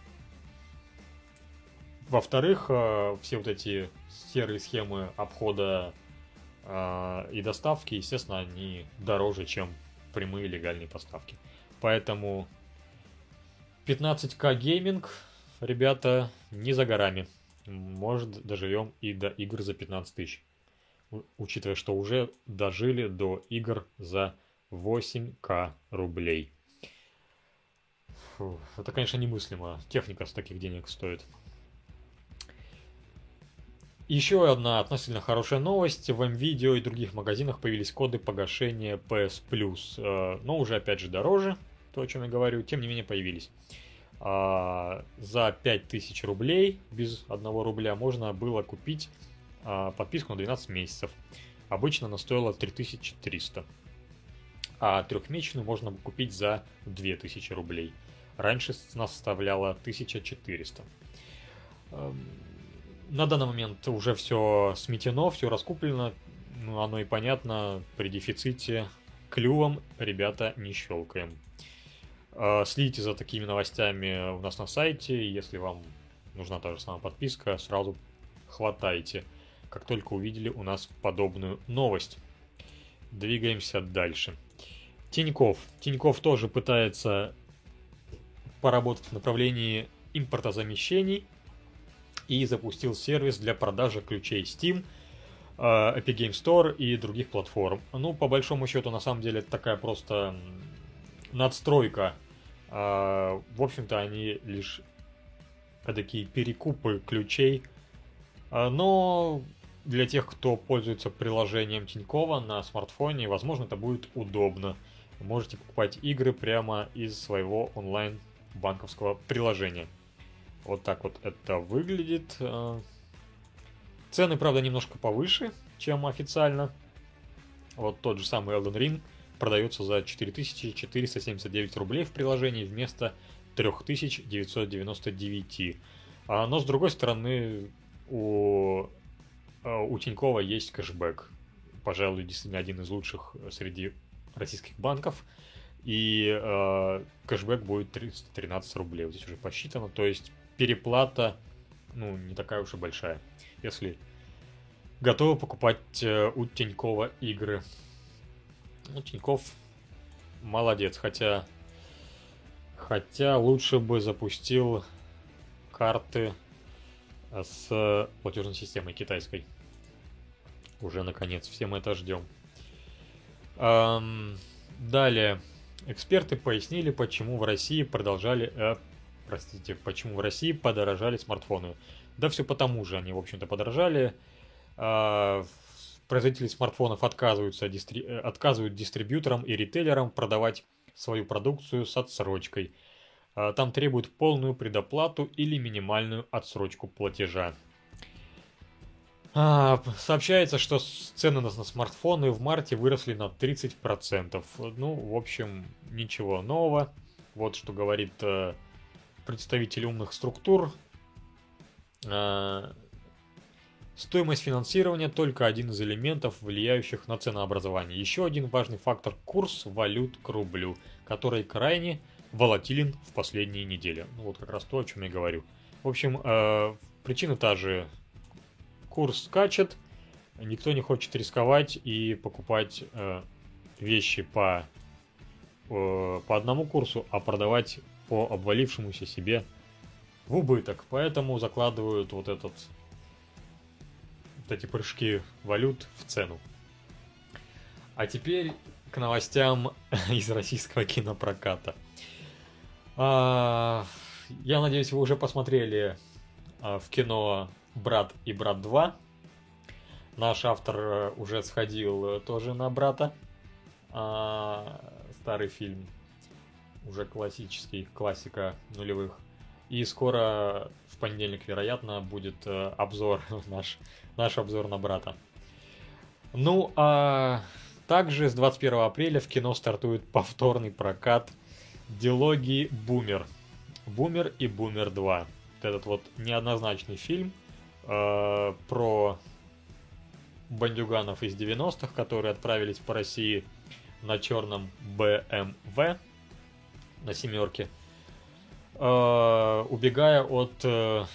во-вторых, э, все вот эти серые схемы обхода э, и доставки, естественно, они дороже, чем прямые легальные поставки. Поэтому 15к гейминг, ребята, не за горами. Может, доживем и до игр за 15 тысяч учитывая, что уже дожили до игр за 8к рублей. Фу, это, конечно, немыслимо. Техника с таких денег стоит. Еще одна относительно хорошая новость. В MVideo и других магазинах появились коды погашения PS Plus. Э, но уже, опять же, дороже, то, о чем я говорю. Тем не менее, появились. а, за 5000 рублей, без 1 рубля, можно было купить а, подписку на 12 месяцев. Обычно она стоила 3300. А трехмесячную можно купить за 2000 рублей. Раньше цена составляла 1400. Эм, на данный момент уже все сметено, все раскуплено. Ну, оно и понятно, при дефиците клювом ребята не щелкаем. Э, следите за такими новостями у нас на сайте. Если вам нужна та же самая подписка, сразу хватайте, как только увидели у нас подобную новость. Двигаемся дальше. Тиньков. Тиньков тоже пытается поработать в направлении импортозамещений и запустил сервис для продажи ключей Steam, э, Epic Game Store и других платформ. Ну, по большому счету, на самом деле, это такая просто надстройка. Э, в общем-то, они лишь такие перекупы ключей. Э, но для тех, кто пользуется приложением Тинькова на смартфоне, возможно, это будет удобно. Вы можете покупать игры прямо из своего онлайн банковского приложения. Вот так вот это выглядит. Э, цены, правда, немножко повыше, чем официально. Вот тот же самый Elden Ring продается за 4479 рублей в приложении вместо 3999. А, но с другой стороны, у, э, у Тинькова есть кэшбэк. Пожалуй, действительно один из лучших среди российских банков. И э, кэшбэк будет 313 рублей. Вот здесь уже посчитано. То есть переплата, ну, не такая уж и большая. Если готовы покупать э, у Тинькова игры. Ну, Тиньков молодец, хотя... Хотя лучше бы запустил карты с платежной системой китайской. Уже наконец, все мы это ждем. Эм, далее, эксперты пояснили, почему в России продолжали э, простите, почему в России подорожали смартфоны. Да все потому же они, в общем-то, подорожали. А, производители смартфонов отказываются, дистри... Э, отказывают дистрибьюторам и ритейлерам продавать свою продукцию с отсрочкой. А, там требуют полную предоплату или минимальную отсрочку платежа. А, сообщается, что цены на смартфоны в марте выросли на 30%. Ну, в общем, ничего нового. Вот что говорит э, представители умных структур. А, стоимость финансирования только один из элементов, влияющих на ценообразование. Еще один важный фактор – курс валют к рублю, который крайне волатилен в последние недели. Ну вот как раз то, о чем я говорю. В общем, э, причина та же. Курс скачет, никто не хочет рисковать и покупать э, вещи по, э, по одному курсу, а продавать по обвалившемуся себе в убыток. Поэтому закладывают вот этот вот эти прыжки валют в цену. А теперь к новостям из российского кинопроката. А, я надеюсь, вы уже посмотрели а, в кино «Брат и брат 2». Наш автор э, уже сходил э, тоже на «Брата». А, старый фильм уже классический, классика нулевых. И скоро, в понедельник, вероятно, будет э, обзор, наш, наш обзор на брата. Ну, а также с 21 апреля в кино стартует повторный прокат дилогии «Бумер». «Бумер» и «Бумер 2». Вот этот вот неоднозначный фильм э, про бандюганов из 90-х, которые отправились по России на черном БМВ на семерке, э, убегая от э,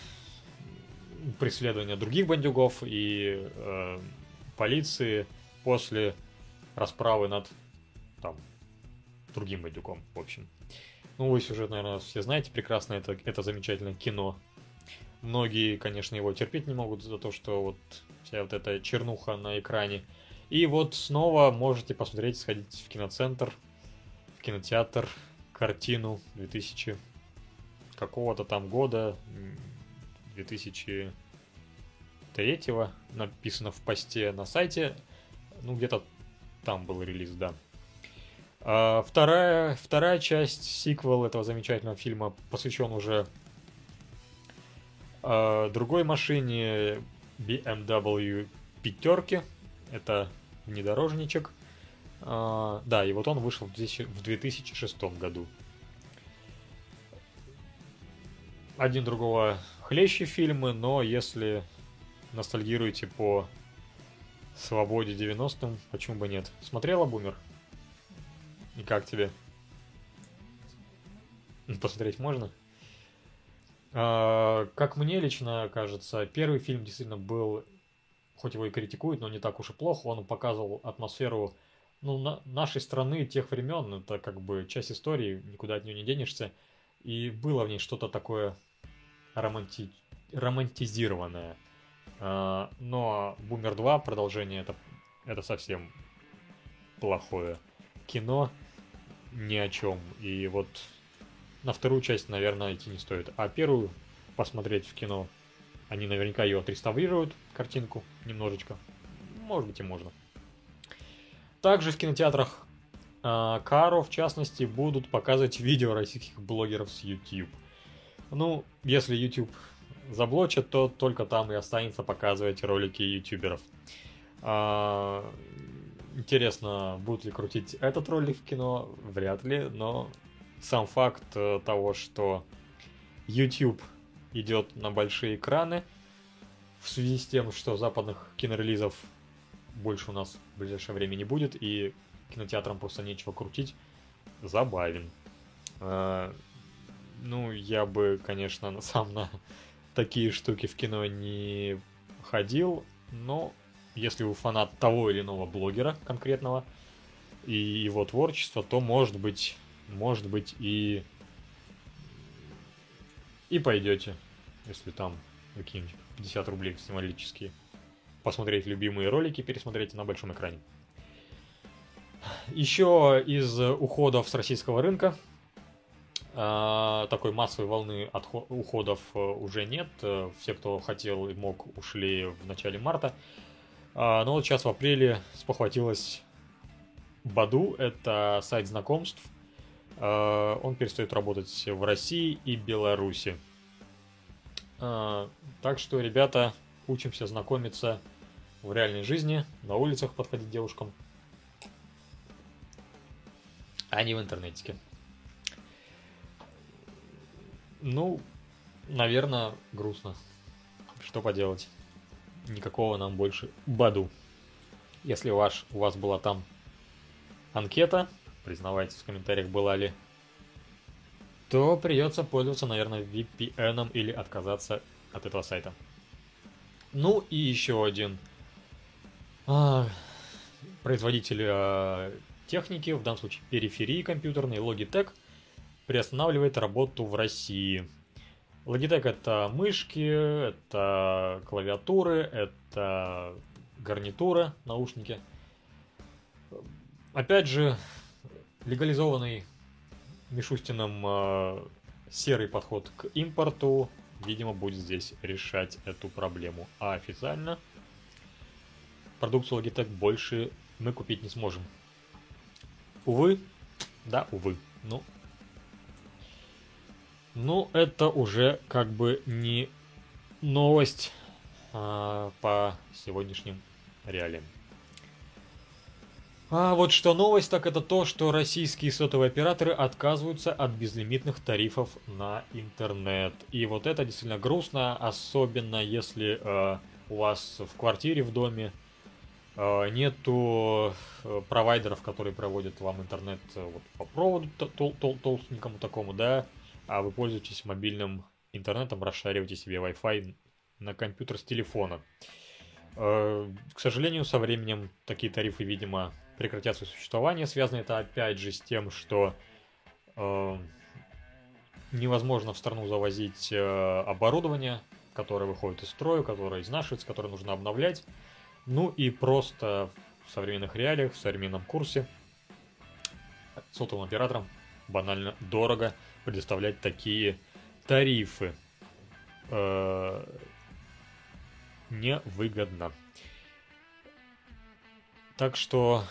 преследования других бандюгов и полиции после расправы над там другим бандюком, в общем. Ну, вы сюжет, наверное, все знаете прекрасно, это, это замечательное кино. Многие, конечно, его терпеть не могут за то, что вот вся вот эта чернуха на экране. И вот снова можете посмотреть, сходить в киноцентр, в кинотеатр, картину 2000 какого-то там года, 2003 написано в посте на сайте, ну где-то там был релиз, да. А вторая, вторая часть, сиквел этого замечательного фильма, посвящен уже а, другой машине BMW пятерки. Это внедорожничек. А, да, и вот он вышел в 2000 в 2006 году. Один другого хлещи фильмы, но если ностальгируете по свободе 90-м, почему бы нет? Смотрела Бумер? И как тебе? Посмотреть можно? А, как мне лично кажется, первый фильм действительно был, хоть его и критикуют, но не так уж и плохо. Он показывал атмосферу ну, на, нашей страны тех времен. Это как бы часть истории, никуда от нее не денешься. И было в ней что-то такое романти... романтизированное. А, но Бумер 2, продолжение, это, это совсем плохое кино ни о чем. И вот на вторую часть, наверное, идти не стоит. А первую посмотреть в кино, они наверняка ее отреставрируют, картинку, немножечко. Может быть и можно. Также в кинотеатрах э, Каро, в частности, будут показывать видео российских блогеров с YouTube. Ну, если YouTube заблочат, то только там и останется показывать ролики ютуберов. А, интересно, будут ли крутить этот ролик в кино, вряд ли, но сам факт э, того, что YouTube идет на большие экраны, в связи с тем, что западных кинорелизов больше у нас в ближайшее время не будет, и кинотеатрам просто нечего крутить, забавен. А, ну, я бы, конечно, сам на такие штуки в кино не ходил, но если вы фанат того или иного блогера конкретного и его творчества, то может быть, может быть и и пойдете, если там какие-нибудь 50 рублей символические. Посмотреть любимые ролики, пересмотреть на большом экране. Еще из уходов с российского рынка а, такой массовой волны уходов э, уже нет. Э, все, кто хотел и мог, ушли в начале марта. А, но вот сейчас в апреле спохватилась Баду, это сайт знакомств. А, он перестает работать в России и Беларуси. Так что, ребята, учимся знакомиться в реальной жизни, на улицах подходить девушкам, а не в интернете. Ну, наверное, грустно. Что поделать? Никакого нам больше Баду. Если ваш, у вас была там анкета, признавайтесь в комментариях, была ли, то придется пользоваться, наверное, VPN или отказаться от этого сайта. Ну и еще один а, производитель а, техники, в данном случае периферии компьютерной, Logitech – приостанавливает работу в России. Logitech это мышки, это клавиатуры, это гарнитура, наушники. Опять же, легализованный Мишустином э, серый подход к импорту, видимо, будет здесь решать эту проблему. А официально продукцию Logitech больше мы купить не сможем. Увы, да, увы. Ну, ну, это уже как бы не новость а, по сегодняшним реалиям. А вот что новость, так это то, что российские сотовые операторы отказываются от безлимитных тарифов на интернет. И вот это действительно грустно, особенно если э, у вас в квартире, в доме э, нету э, провайдеров, которые проводят вам интернет э, вот, по проводу тол тол толстенькому такому, да, а вы пользуетесь мобильным интернетом, расшариваете себе Wi-Fi на компьютер с телефона. Э, к сожалению, со временем такие тарифы, видимо, прекратят свое существование. Связано это опять же с тем, что э, невозможно в страну завозить э, оборудование, которое выходит из строя, которое изнашивается, которое нужно обновлять. Ну и просто в современных реалиях, в современном курсе сотовым операторам банально дорого предоставлять такие тарифы. Э, невыгодно. Так что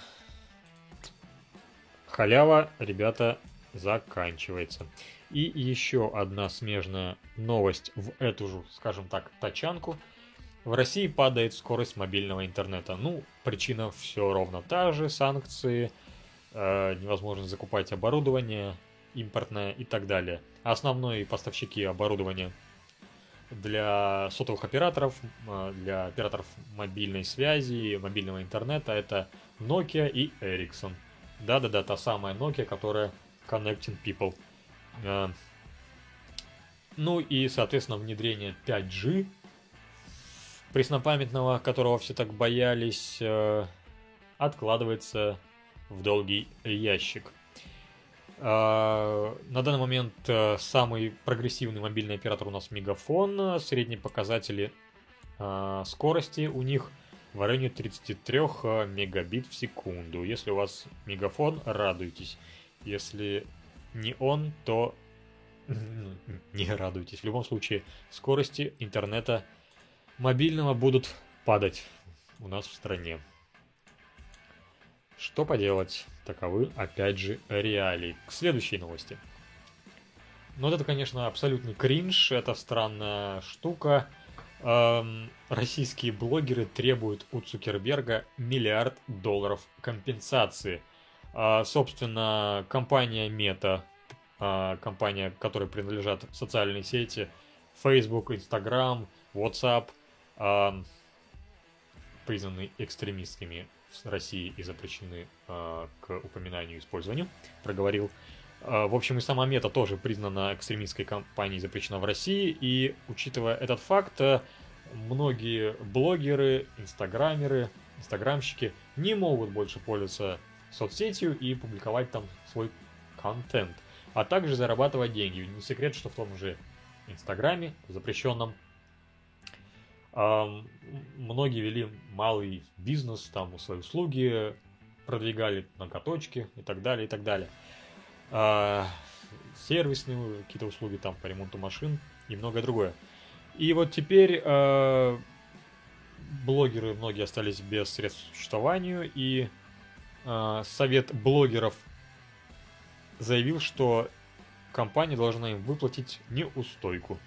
халява, ребята, заканчивается. И еще одна смежная новость в эту же, скажем так, тачанку. В России падает скорость мобильного интернета. Ну, причина все ровно та же, санкции, э, невозможно закупать оборудование импортное и так далее. Основные поставщики оборудования для сотовых операторов, э, для операторов мобильной связи, мобильного интернета это Nokia и Ericsson. Да-да-да, та самая Nokia, которая Connecting People. Э, ну и, соответственно, внедрение 5G, преснопамятного, которого все так боялись, э, откладывается в долгий ящик. Э, на данный момент самый прогрессивный мобильный оператор у нас Мегафон. Средние показатели скорости у них в районе 33 мегабит в секунду. Если у вас Мегафон, радуйтесь. Если не он, то не радуйтесь. В любом случае, скорости интернета мобильного будут падать у нас в стране. Что поделать? Таковы, опять же, реалии. К следующей новости. Ну, вот это, конечно, абсолютный кринж, это странная штука. Эм, российские блогеры требуют у Цукерберга миллиард долларов компенсации – а, собственно, компания Meta, а, компания, которой принадлежат социальные сети, Facebook, Instagram, WhatsApp, а, признаны экстремистскими в России и запрещены к упоминанию и использованию, проговорил. В общем, и сама Мета тоже признана экстремистской компанией, запрещена в России, и, учитывая этот факт, многие блогеры, инстаграмеры, инстаграмщики не могут больше пользоваться соцсетью и публиковать там свой контент, а также зарабатывать деньги. Не секрет, что в том же Инстаграме, запрещенном, многие вели малый бизнес, там свои услуги продвигали, ноготочки и так далее, и так далее. А, сервисные какие-то услуги там по ремонту машин и многое другое. И вот теперь э, блогеры многие остались без средств к существованию, и э, совет блогеров заявил, что компания должна им выплатить неустойку.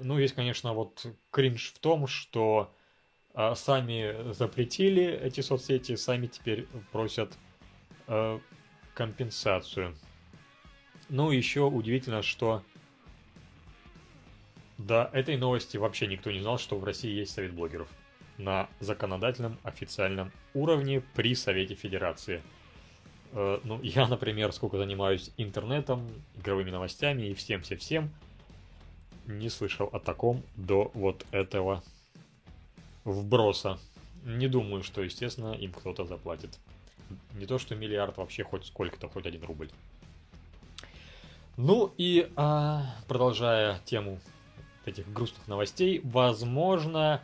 Ну, есть, конечно, вот кринж в том, что э, сами запретили эти соцсети, сами теперь просят э, компенсацию. Ну, еще удивительно, что до этой новости вообще никто не знал, что в России есть совет блогеров на законодательном официальном уровне при Совете Федерации. Э, ну, я, например, сколько занимаюсь интернетом, игровыми новостями и всем-всем-всем, не слышал о таком до вот этого вброса. Не думаю, что, естественно, им кто-то заплатит. Не то, что миллиард, вообще хоть сколько-то, хоть один рубль. Ну и а, продолжая тему этих грустных новостей, возможно,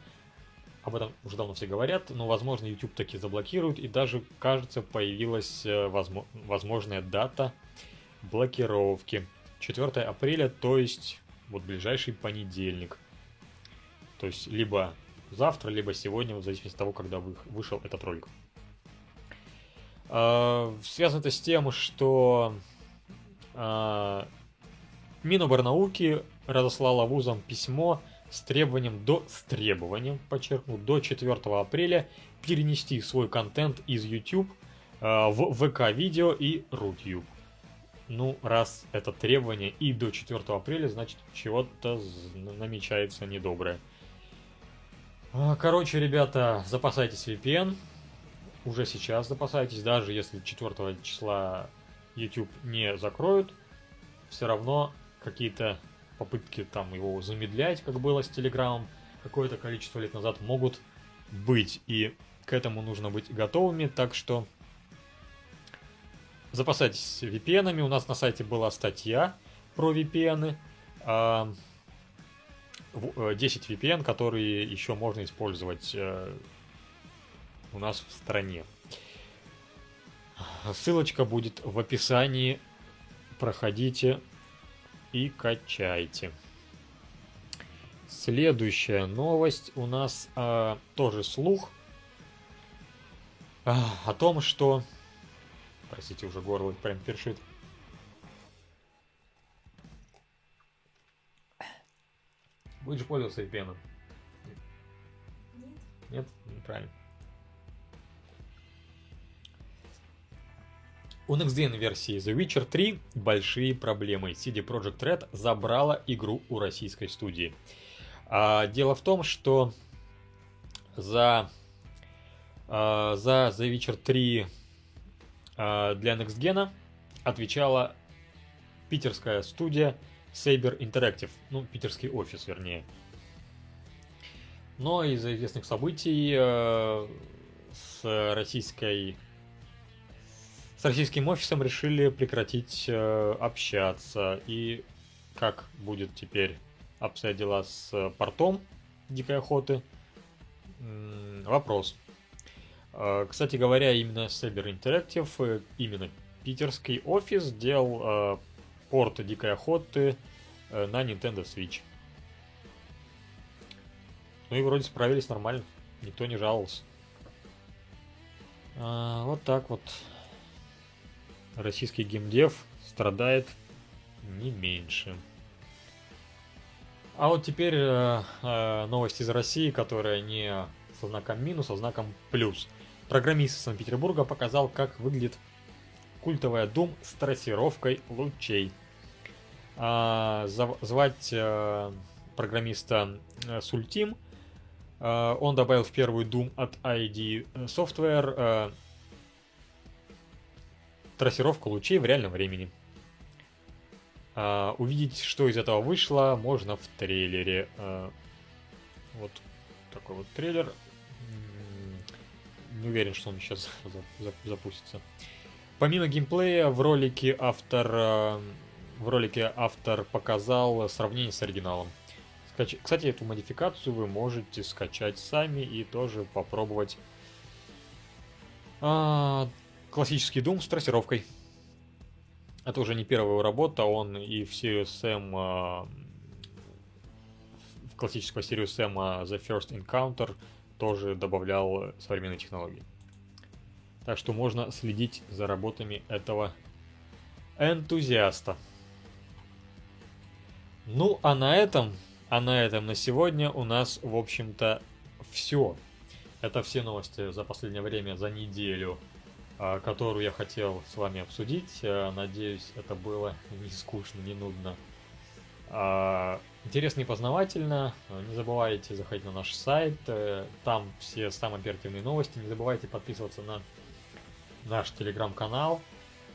об этом уже давно все говорят, но, возможно, YouTube таки заблокируют, и даже, кажется, появилась э, возможная дата блокировки. 4 апреля, то есть вот ближайший понедельник. То есть либо завтра, либо сегодня, в зависимости от того, когда вышел этот ролик. А, связано это с тем, что а, Миноборнауки разослала вузам письмо с требованием до, с требованием, подчеркну, до 4 апреля перенести свой контент из YouTube э, в ВК-видео и Рутюб. Ну, раз это требование и до 4 апреля, значит, чего-то намечается недоброе. Короче, ребята, запасайтесь VPN. Уже сейчас запасайтесь, даже если 4 числа YouTube не закроют, все равно какие-то попытки там его замедлять, как было с Телеграмом, какое-то количество лет назад могут быть. И к этому нужно быть готовыми, так что запасайтесь VPN. -ами. У нас на сайте была статья про VPN. 10 VPN, которые еще можно использовать э, у нас в стране. Ссылочка будет в описании. Проходите, и качайте. Следующая новость у нас а, тоже слух а, о том, что Простите, уже горло прям першит. Будешь пользоваться VPN? Нет. Нет? Неправильно. У Next Gen версии The Witcher 3 большие проблемы. CD Projekt Red забрала игру у российской студии. А, дело в том, что за, а, за The Witcher 3 а, для Next Gen отвечала питерская студия Saber Interactive, ну, питерский офис, вернее. Но из-за известных событий э, с российской с российским офисом решили прекратить э, общаться. И как будет теперь обстоять дела с портом Дикой Охоты? М, Вопрос. Э, Кстати говоря, именно Saber Interactive, э, именно питерский офис делал э, порт Дикой Охоты э, на Nintendo Switch. Ну и вроде справились нормально, никто не жаловался. А, вот так вот. Российский геймдев страдает не меньше. А вот теперь э, э, новость из России, которая не со знаком минус, а знаком плюс. Программист из Санкт-Петербурга показал, как выглядит культовая Doom с трассировкой лучей. А, зав- звать э, программиста э, Сультим. Э, он добавил в первую Doom от ID Software трассировку лучей в реальном времени. А, увидеть, что из этого вышло, можно в трейлере. А, вот такой вот трейлер. Не уверен, что он сейчас за- за- запустится. Помимо геймплея, в ролике автор а, в ролике автор показал сравнение с оригиналом. Кстати, эту модификацию вы можете скачать сами и тоже попробовать. А, классический Doom с трассировкой. Это уже не первая его работа, он и в Serious Sam, а, в классическую Serious Sam а, The First Encounter тоже добавлял современные технологии. Так что можно следить за работами этого энтузиаста. Ну, а на этом, а на этом на сегодня у нас, в общем-то, все. Это все новости за последнее время, за неделю, которую я хотел с вами обсудить. А, Надеюсь, это было не скучно, не нудно. А, Интересно и познавательно. А, Не забывайте заходить на наш сайт. э, Там все самые оперативные новости. Не забывайте подписываться на наш телеграм-канал.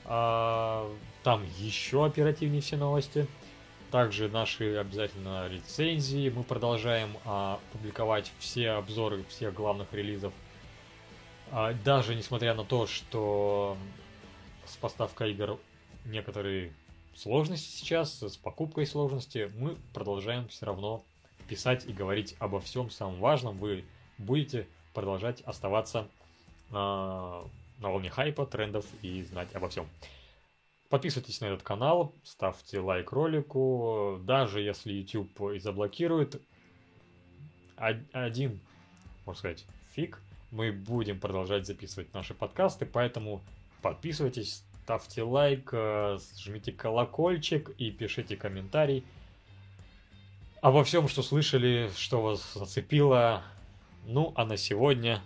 А, Там еще оперативнее все новости. Также наши обязательно рецензии. Мы продолжаем а, публиковать все обзоры всех главных релизов. А, даже несмотря на то, что с поставкой игр некоторые сложности сейчас, с покупкой сложности, мы продолжаем все равно писать и говорить обо всем самом важном. Вы будете продолжать оставаться а, на волне хайпа, трендов и знать обо всем. Подписывайтесь на этот канал, ставьте лайк ролику. Даже если YouTube и заблокирует, од- один, можно сказать, фиг, мы будем продолжать записывать наши подкасты, поэтому подписывайтесь, ставьте лайк, э, жмите колокольчик и пишите комментарий обо всем, что слышали, что вас зацепило. Ну, а на сегодня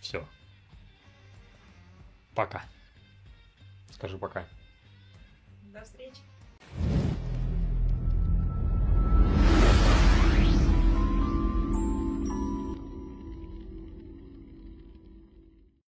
все. Пока. Скажи пока.